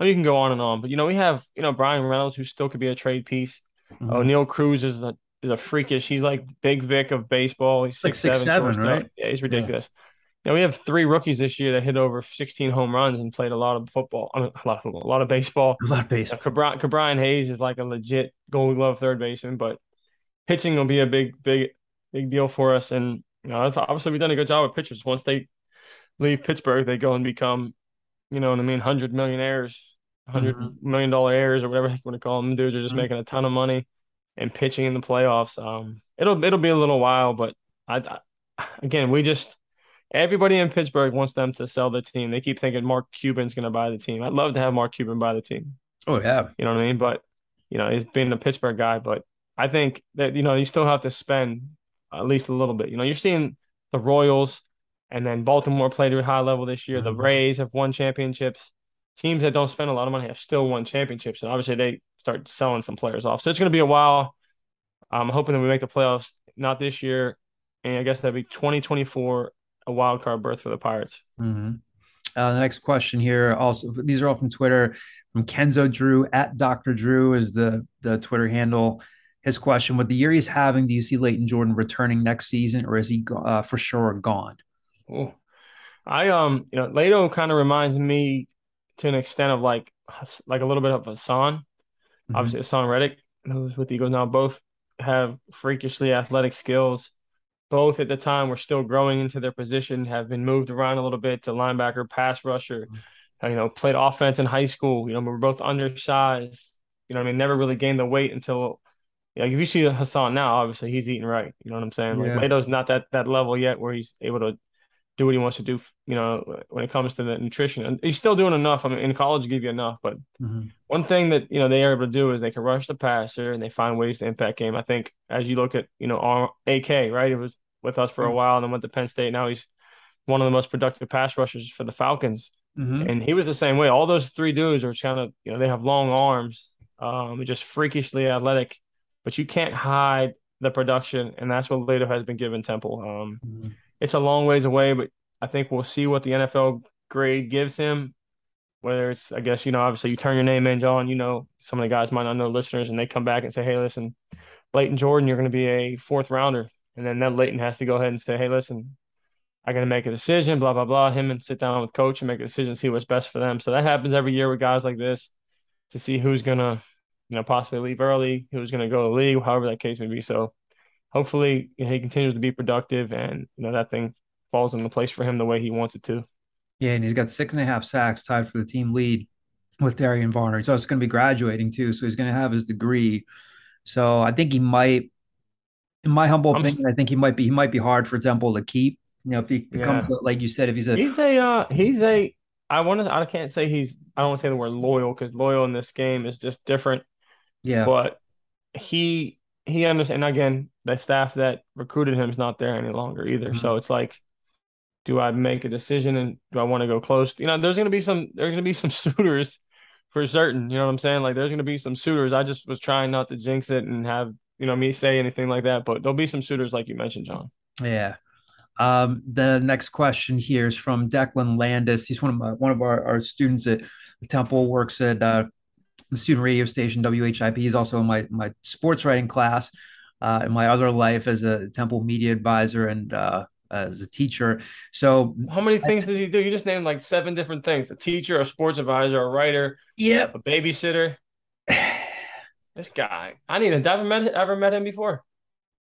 Oh, you can go on and on, but you know we have you know Bryan Reynolds who still could be a trade piece. Mhm. Oneil Cruz is a is a freakish. He's like Big Vic of baseball. He's Like six seven, 6'7", shortstop. right? Yeah, he's ridiculous. You know, we have three rookies this year that hit over 16 home runs and played a lot of football. I mean, a lot of football, a lot of baseball. A lot of baseball. Cabri- Ke'Bryan Hayes is like a legit Gold Glove third baseman, but pitching will be a big, big, big deal for us. And you know, obviously we've done a good job with pitchers. Once they leave Pittsburgh, they go and become, you know what I mean, hundred millionaires, 100 Mhm. million dollar heirs or whatever you want to call them. Dudes are just Mhm. making a ton of money and pitching in the playoffs. Um, it'll it'll be a little while, but I, I again we just. Everybody in Pittsburgh wants them to sell the team. They keep thinking Mark Cuban's going to buy the team. I'd love to have Mark Cuban buy the team. Oh yeah. You know what I mean? But you know, he's been a Pittsburgh guy, but I think that you know you still have to spend at least a little bit. You know, you're seeing the Royals, and then Baltimore played at a high level this year. The Mhm. Rays have won championships. Teams that don't spend a lot of money have still won championships, and obviously they start selling some players off. So it's going to be a while. I'm hoping that we make the playoffs. Not this year, and I guess that'd be 2024, a wild card berth for the Pirates. hmm Uh, the next question here, also these are all from Twitter, from Kenzo Drew at Dr. Drew is the the Twitter handle. His question: With the year he's having, do you see Layton Jordan returning next season, or is he uh, for sure gone? Oh, I um, you know, Layton kind of reminds me to an extent of like like a little bit of Haason. Mhm. Obviously, Haason Reddick, who's with the Eagles now, both have freakishly athletic skills. Both at the time were still growing into their position, have been moved around a little bit to linebacker, pass rusher. uh, You know, played offense in high school. You know, we were both undersized. You know, what I mean, never really gained the weight until. Like if you see Haason now, obviously he's eating right. You know what I'm saying? Like Yeah. Not that that level yet where he's able to do what he wants to do. You know, when it comes to the nutrition, and he's still doing enough. I mean, in college, give you enough, but Mhm. one thing that you know they are able to do is they can rush the passer and they find ways to impact game. I think as you look at you know our AK right, it was with us for a Mhm. while and then went to Penn State. Now he's one of the most productive pass rushers for the Falcons, Mhm. and he was the same way. All those three dudes are kind of you know they have long arms, um, just freakishly athletic, but you can't hide the production, and that's what Leto has been given Temple. Um, Mhm. It's a long ways away, but I think we'll see what the NFL grade gives him. Whether it's, I guess, you know, obviously you turn your name in, John, you know, some of the guys might not know listeners, and they come back and say, hey, listen, Layton Jordan, you're going to be a fourth rounder. And then that Layton has to go ahead and say, hey, listen, I got to make a decision, blah, blah, blah. Him and sit down with coach and make a decision, see what's best for them. So that happens every year with guys like this to see who's going to, you know, possibly leave early, who's going to go to the league, however that case may be. So hopefully you know, he continues to be productive and, you know, that thing falls into place for him the way he wants it to. Yeah, and he's got six and a half sacks, tied for the team lead with Darian Varner. He's also going to be graduating too, so he's going to have his degree. So I think he might, in my humble I'm- opinion, I think he might be he might be hard for Temple to keep. You know, if he becomes a- like you said, if he's a He's a uh, he's a I want to I can't say he's I don't want to say the word loyal because loyal in this game is just different. yeah, But he he understands. And again, the staff that recruited him is not there any longer either. Mhm. So it's like, do I make a decision and do I want to go close? You know, there's gonna be some there's gonna be some suitors for certain. You know what I'm saying? Like there's gonna be some suitors. I just was trying not to jinx it and have you know me say anything like that. But there'll be some suitors like you mentioned, John. yeah. Um, the next question here is from Declan Landis. He's one of my one of our, our students at Temple. Works at uh, the student radio station WHIP. He's also in my my sports writing class. Uh, in my other life as a Temple media advisor and uh, as a teacher. So How many things does he do? You just named like seven different things: a teacher, a sports advisor, a writer, yeah, a babysitter. This guy, I need. Have I ever met ever met him before?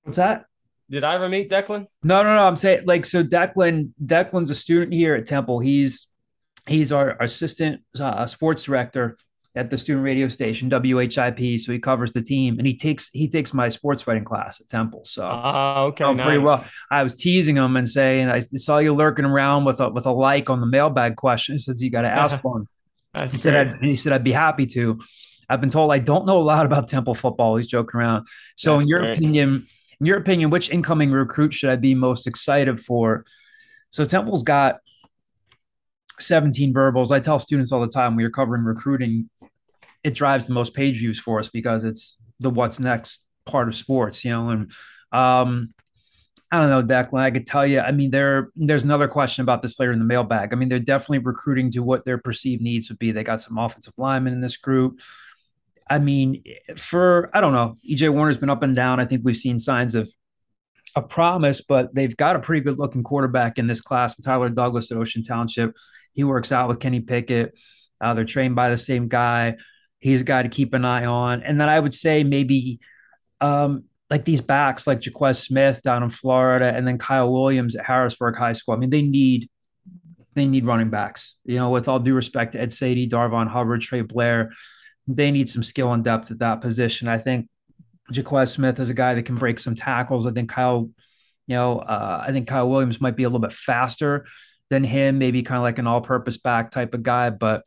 what's that? Did I ever meet Declan? No, no, no. I'm saying like so. Declan, Declan's a student here at Temple. He's he's our assistant uh, sports director at the student radio station WHIP. So he covers the team, and he takes he takes my sports writing class at Temple. So Ah, okay, oh, pretty well. I was teasing him and saying I saw you lurking around with a with a like on the mailbag question. He says you got to ask one. That's He said. I'd, he said I'd be happy to. I've been told I don't know a lot about Temple football. He's joking around. So, That's in your great. opinion, in your opinion, which incoming recruit should I be most excited for? So Temple's got 17 verbals. I tell students all the time we are covering recruiting. It drives the most page views for us because it's the what's next part of sports, you know. And um, I don't know, Declan. I could tell you. I mean, there there's another question about this later in the mailbag. I mean, they're definitely recruiting to what their perceived needs would be. They got some offensive linemen in this group. I mean, for I don't know, EJ Warner's been up and down. I think we've seen signs of a promise, but they've got a pretty good looking quarterback in this class, Tyler Douglas at Ocean Township. He works out with Kenny Pickett. Uh, they're trained by the same guy. He's a guy to keep an eye on. And then I would say maybe um, like these backs like Jaquez Smith down in Florida and then Kyle Williams at Harrisburg High School. I mean, they need they need running backs. You know, with all due respect to Ed Saydee, Darvon Hubbard, Trey Blair, they need some skill and depth at that position. I think Jaquez Smith is a guy that can break some tackles. I think Kyle, you know, uh, I think Kyle Williams might be a little bit faster than him, maybe kind of like an all-purpose back type of guy, but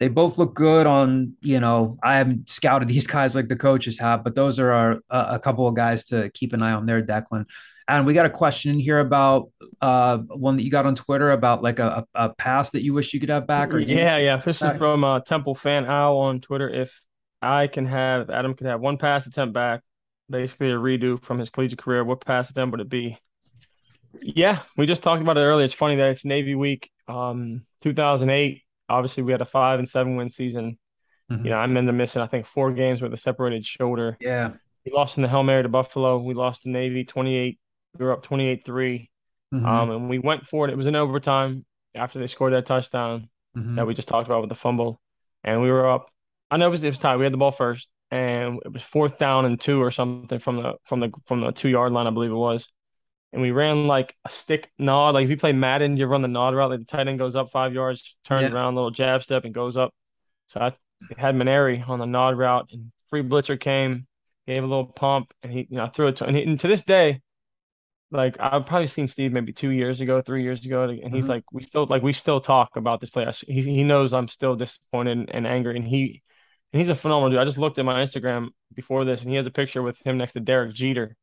they both look good on, you know, I haven't scouted these guys like the coaches have, but those are our, uh, a couple of guys to keep an eye on there, Declan. And we got a question in here about uh, one that you got on Twitter about like a, a pass that you wish you could have back. Or yeah, yeah. This back. is from uh, Temple fan Al on Twitter. If I can have Adam could have one pass attempt back, basically a redo from his collegiate career, what pass attempt would it be? Yeah, we just talked about it earlier. It's funny that it's Navy week. Um, 2008. Obviously, we had a five and seven win season. Mhm. You know, I'm in the missing. I think four games with a separated shoulder. Yeah. We lost in the Hail Mary to Buffalo. We lost to Navy 28. We were up 28 3. Mhm. Um, and we went for it. It was in overtime after they scored that touchdown Mhm. that we just talked about with the fumble. And we were up. I know it was, it was tied. We had the ball first, and it was fourth down and two or something from the from the from the two yard line, I believe it was. And we ran like a stick nod. Like if you play Madden, you run the nod route. Like the tight end goes up five yards, turns Yeah. around, little jab step, and goes up. So I had Maneri on the nod route, and free blitzer came, gave a little pump, and he, you know, threw it to. And, he, and to this day, like I've probably seen Steve maybe two years ago, three years ago, and he's Mhm. like, we still like we still talk about this play. He he knows I'm still disappointed and angry, and he and he's a phenomenal dude. I just looked at my Instagram before this, and he has a picture with him next to Derek Jeter.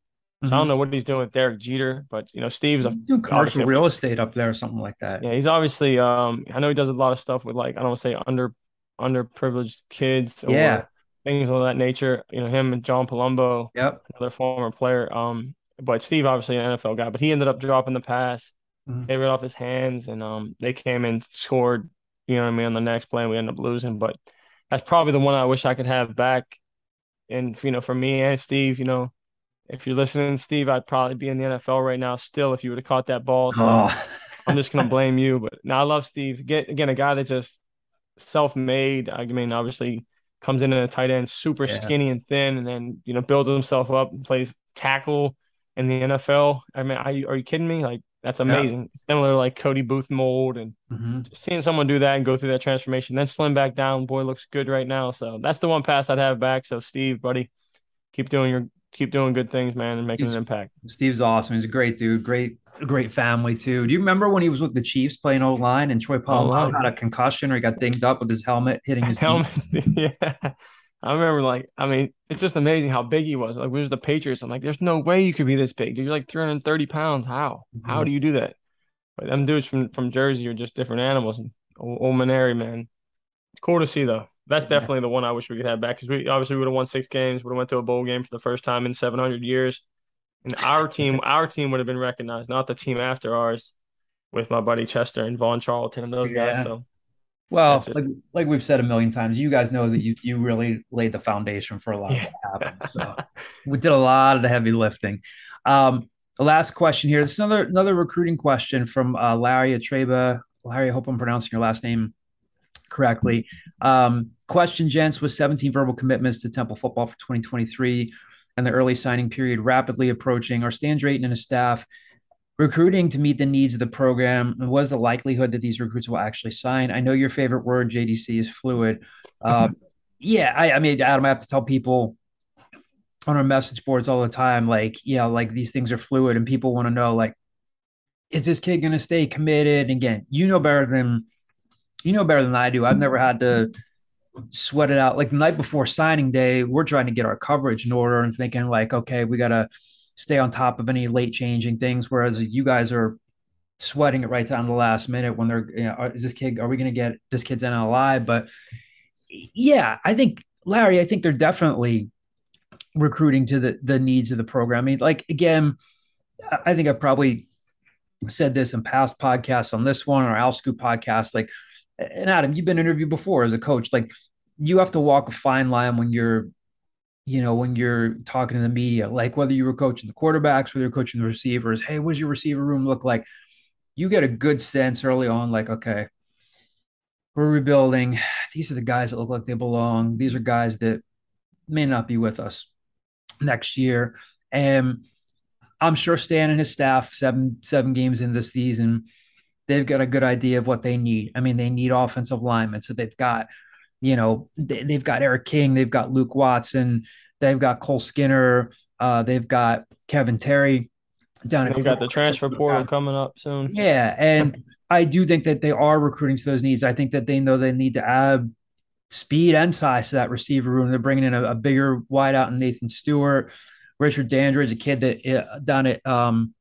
So I Mhm. don't know what he's doing with Derek Jeter, but you know, Steve's a He's doing commercial real estate up there or something like that. yeah, he's obviously um I know he does a lot of stuff with like I don't want to say under underprivileged kids or Yeah. things of that nature. You know, him and John Palumbo, Yep. another former player. Um, but Steve obviously an NFL guy, but he ended up dropping the pass, Mhm. gave it off his hands, and um they came and scored, you know what I mean, on the next play and we ended up losing. But that's probably the one I wish I could have back. And you know, for me and Steve, you know, if you're listening, Steve, I'd probably be in the NFL right now still if you would have caught that ball. So Oh. I'm just gonna blame you. But now I love Steve. Get again a guy that just self-made. I mean, obviously comes in at a tight end, super Yeah. skinny and thin, and then you know builds himself up and plays tackle in the NFL. I mean, are you, are you kidding me? Like that's Yeah. amazing. Similar to like Cody Booth mold, and Mhm. just seeing someone do that and go through that transformation, then slim back down. Boy, looks good right now. So that's the one pass I'd have back. So Steve, buddy, keep doing your keep doing good things, man, and making an impact. Steve's awesome. He's a great dude. Great, great family too. Do you remember when he was with the Chiefs playing old line and Troy Polamalu had a concussion or he got dinged up with his helmet hitting his helmet? yeah. I remember, like, I mean, it's just amazing how big he was. Like, we was the Patriots. I'm like, there's no way you could be this big. Dude. You're like 330 pounds. How? Mm-hmm. How do you do that? But them dudes from from Jersey are just different animals. And old Maneri, man, it's cool to see though. That's definitely the one I wish we could have back because we obviously would have won six games, would have went to a bowl game for the first time in 700 years, and our team, our team would have been recognized, not the team after ours, with my buddy Chester and Vaughn Charlton and those yeah. guys. So, well, just... like like we've said a million times, you guys know that you you really laid the foundation for a lot yeah. of what happened. So we did a lot of the heavy lifting. Um, the last question here. This is another another recruiting question from uh, Larry Atreba. Larry, I hope I'm pronouncing your last name correctly. Um, question, gents, with 17 verbal commitments to Temple football for 2023 and the early signing period rapidly approaching, are Stan Drayton and his staff recruiting to meet the needs of the program? And what is the likelihood that these recruits will actually sign? I know your favorite word, JDC, is fluid. Uh, yeah, I, I mean, Adam, I have to tell people on our message boards all the time, like, yeah, like these things are fluid and people want to know, like, is this kid going to stay committed? And again, you know better than you know better than I do. I've never had to sweat it out. Like the night before signing day, we're trying to get our coverage in order and thinking like, okay, we got to stay on top of any late changing things. Whereas you guys are sweating it right down to the last minute when they're, you know, is this kid, are we going to get this kid's NLI? But yeah, I think Larry, I think they're definitely recruiting to the, the needs of the program. I mean, like, again, I think I've probably said this in past podcasts on this one or OwlScoop podcast, like, and Adam, you've been interviewed before as a coach. Like you have to walk a fine line when you're, you know, when you're talking to the media, like whether you were coaching the quarterbacks, whether you're coaching the receivers. Hey, what does your receiver room look like? You get a good sense early on, like, okay, we're rebuilding. These are the guys that look like they belong. These are guys that may not be with us next year. And I'm sure Stan and his staff, seven seven games in this season, they've got a good idea of what they need. I mean, they need offensive linemen. So they've got, you know, they, have got Eric King, they've got Luke Watson, they've got Cole Skinner, uh, they've got Kevin Terry down at. They've got the transfer portal coming up soon. Yeah, and I do think that they are recruiting to those needs. I think that they know they need to add speed and size to that receiver room. They're bringing in a, a bigger wideout in Nathan Stewart. Richard Dandridge, a kid that uh, down at um,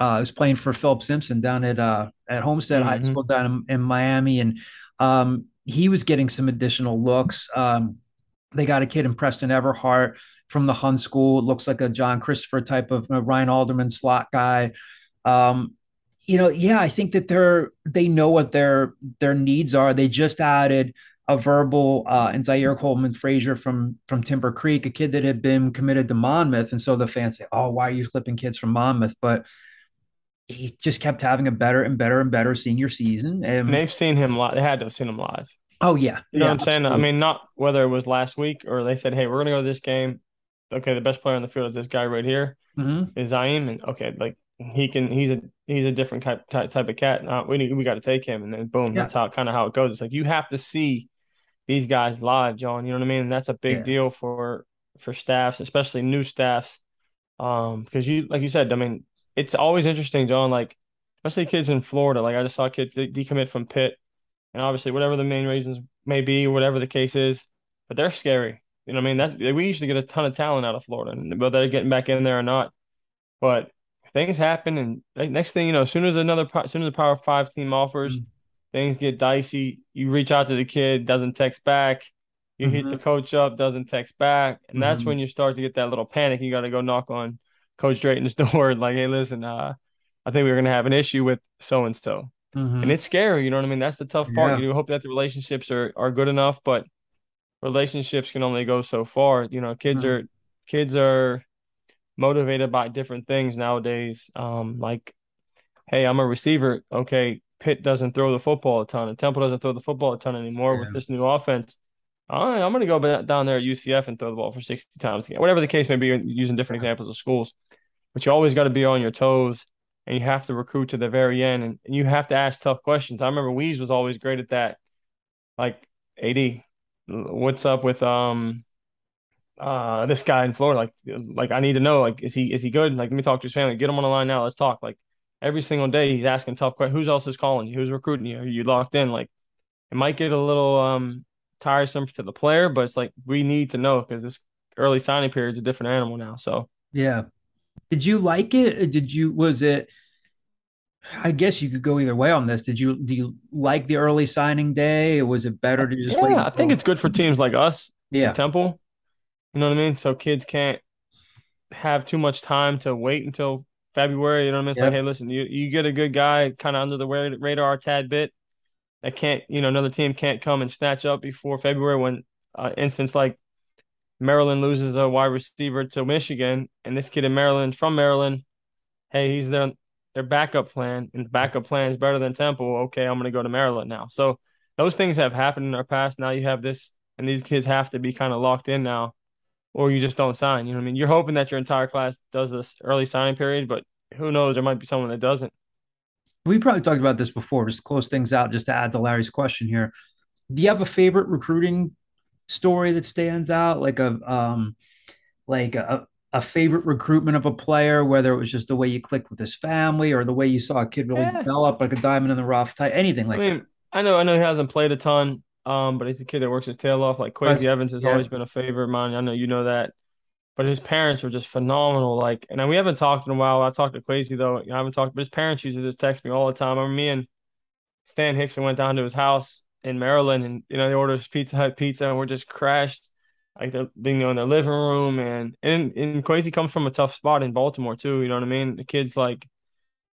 uh, was playing for Philip Simpson down at uh, at Homestead mm-hmm. High School down in, in Miami, and um, he was getting some additional looks. Um, they got a kid in Preston Everhart from the Hun School. It looks like a John Christopher type of uh, Ryan Alderman slot guy. Um, you know, yeah, I think that they're they know what their their needs are. They just added a verbal uh, and Zaire Coleman Frazier from from Timber Creek, a kid that had been committed to Monmouth, and so the fans say, "Oh, why are you flipping kids from Monmouth?" But he just kept having a better and better and better senior season. And, and they've seen him live. They had to have seen him live. Oh yeah, you know yeah, what I'm saying. Absolutely. I mean, not whether it was last week or they said, "Hey, we're gonna go to this game." Okay, the best player on the field is this guy right here, mm-hmm. is Zaim, and okay, like he can, he's a he's a different type type, type of cat. Now we need, we got to take him, and then boom, yeah. that's how kind of how it goes. It's like you have to see these guys live, John. You know what I mean? And that's a big yeah. deal for for staffs, especially new staffs, um, because you like you said, I mean, it's always interesting, John. Like especially kids in Florida. Like I just saw a kid decommit from Pitt, and obviously whatever the main reasons may be, whatever the case is, but they're scary. You know, what I mean that we used to get a ton of talent out of Florida, and whether they're getting back in there or not, but things happen, and next thing you know, as soon as another, as soon as a Power Five team offers, mm-hmm. things get dicey. You reach out to the kid, doesn't text back. You mm-hmm. hit the mm-hmm. coach up, doesn't text back, and mm-hmm. that's when you start to get that little panic. You got to go knock on Coach Drayton's door, like, "Hey, listen, uh, I think we going to have an issue with so and so. And it's scary, you know what I mean? That's the tough part. Yeah. You hope that the relationships are are good enough, but relationships can only go so far. You know, kids mm-hmm. are kids are motivated by different things nowadays. Um, like, hey, I'm a receiver. Okay, Pitt doesn't throw the football a ton, and Temple doesn't throw the football a ton anymore yeah. with this new offense. Right, I'm going to go down there at UCF and throw the ball for 60 times. Whatever the case may be, using different examples of schools. But you always got to be on your toes and you have to recruit to the very end and, and you have to ask tough questions. I remember Weeze was always great at that. Like, AD, what's up with um uh, this guy in Florida, like, like I need to know, like, is he is he good? Like, let me talk to his family. Get him on the line now. Let's talk. Like, every single day, he's asking tough questions. Who's else is calling you? Who's recruiting you? Are you locked in? Like, it might get a little um tiresome to the player, but it's like we need to know because this early signing period is a different animal now. So yeah, did you like it? Did you was it? I guess you could go either way on this. Did you do you like the early signing day? Or was it better to just yeah, wait? I think it's good for teams like us, yeah, Temple. You know what I mean? So kids can't have too much time to wait until February. You know what I mean? It's Yep. like, hey, listen, you you get a good guy kind of under the radar a tad bit. That can't, you know, another team can't come and snatch up before February when, uh, instance like Maryland loses a wide receiver to Michigan, and this kid in Maryland from Maryland, hey, he's their their backup plan, and the backup plan is better than Temple. Okay, I'm gonna go to Maryland now. So those things have happened in our past. Now you have this, and these kids have to be kind of locked in now, or you just don't sign. You know what I mean? You're hoping that your entire class does this early signing period, but who knows? There might be someone that doesn't. We probably talked about this before. Just to close things out, just to add to Larry's question here. Do you have a favorite recruiting story that stands out? Like a um, like a a favorite recruitment of a player, whether it was just the way you clicked with his family or the way you saw a kid really Yeah. develop, like a diamond in the rough type, anything like I mean, I know, I know he hasn't played a ton, um, but he's a kid that works his tail off. Like Quasi Evans has Yeah. always been a favorite of mine. I know you know that, but his parents were just phenomenal. Like, and we haven't talked in a while. I talked to Quasi though. I haven't talked, but his parents used to just text me all the time. I remember me and Stan Hickson went down to his house in Maryland, and you know they ordered Pizza Hut pizza, and we're just crashed. Like they're you know in their living room, and and and Quasi comes from a tough spot in Baltimore too. You know what I mean? The kid's like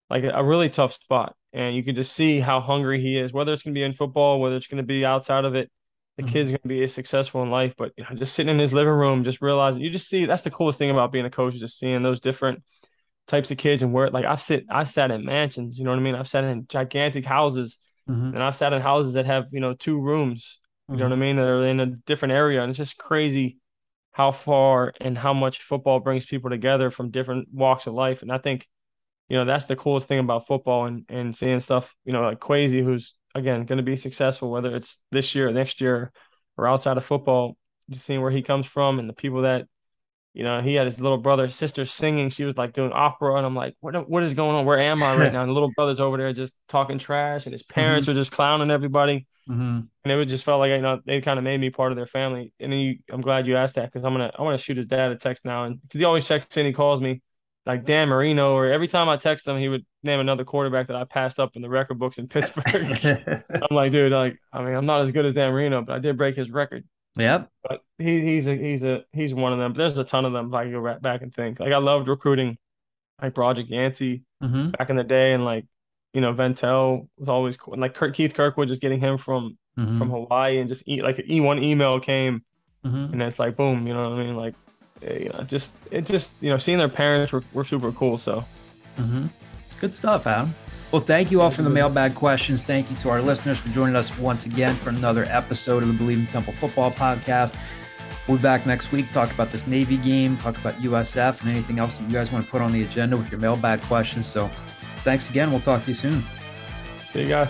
like a really tough spot. And you can just see how hungry he is, whether it's to be in football, whether it's to be outside of it. The Mhm. kid's going to be as successful in life. But you know, just sitting in his living room, just realizing you just see that's the coolest thing about being a coach is just seeing those different types of kids and where like I've sit I've sat in mansions, you know what I mean? I've sat in gigantic houses Mhm. and I've sat in houses that have, you know, two rooms, you know what I mean? That are in a different area. And it's just crazy how far and how much football brings people together from different walks of life. And I think you know that's the coolest thing about football and and seeing stuff you know like Quasi who's again going to be successful whether it's this year or next year or outside of football just seeing where he comes from and the people that you know he had his little brother sister singing. She was like doing opera and I'm like what what is going on? Where am I right now? And the little brother's over there just talking trash and his parents are just clowning everybody. Mhm. and it just felt like you know they kind of made me part of their family. And then you, I'm glad you asked that because I'm gonna I want to shoot his dad a text now and because he always checks in he calls me like Dan Marino or every time I text him he would name another quarterback that I passed up in the record books in Pittsburgh. I'm like, dude, like I mean I'm not as good as Dan Marino, but I did break his record. yep. But he he's a he's a he's one of them. But there's a ton of them. If I can go right back and think, like I loved recruiting, like Roger Yancey Mhm. back in the day, and like you know Ventell was always cool. And like Kurt, Keith Kirkwood, just getting him from Mhm. from Hawaii and just eat like an E1 email came Mhm. and it's like boom, you know what I mean? Like you know, just it just you know seeing their parents were, were super cool. So Mhm. Good stuff, Adam. Well, thank you all for the mailbag questions. Thank you to our listeners for joining us once again for another episode of the Bleav in Temple Football Podcast. We'll be back next week, talk about this Navy game, talk about USF, and anything else that you guys want to put on the agenda with your mailbag questions. So thanks again. We'll talk to you soon. see you guys.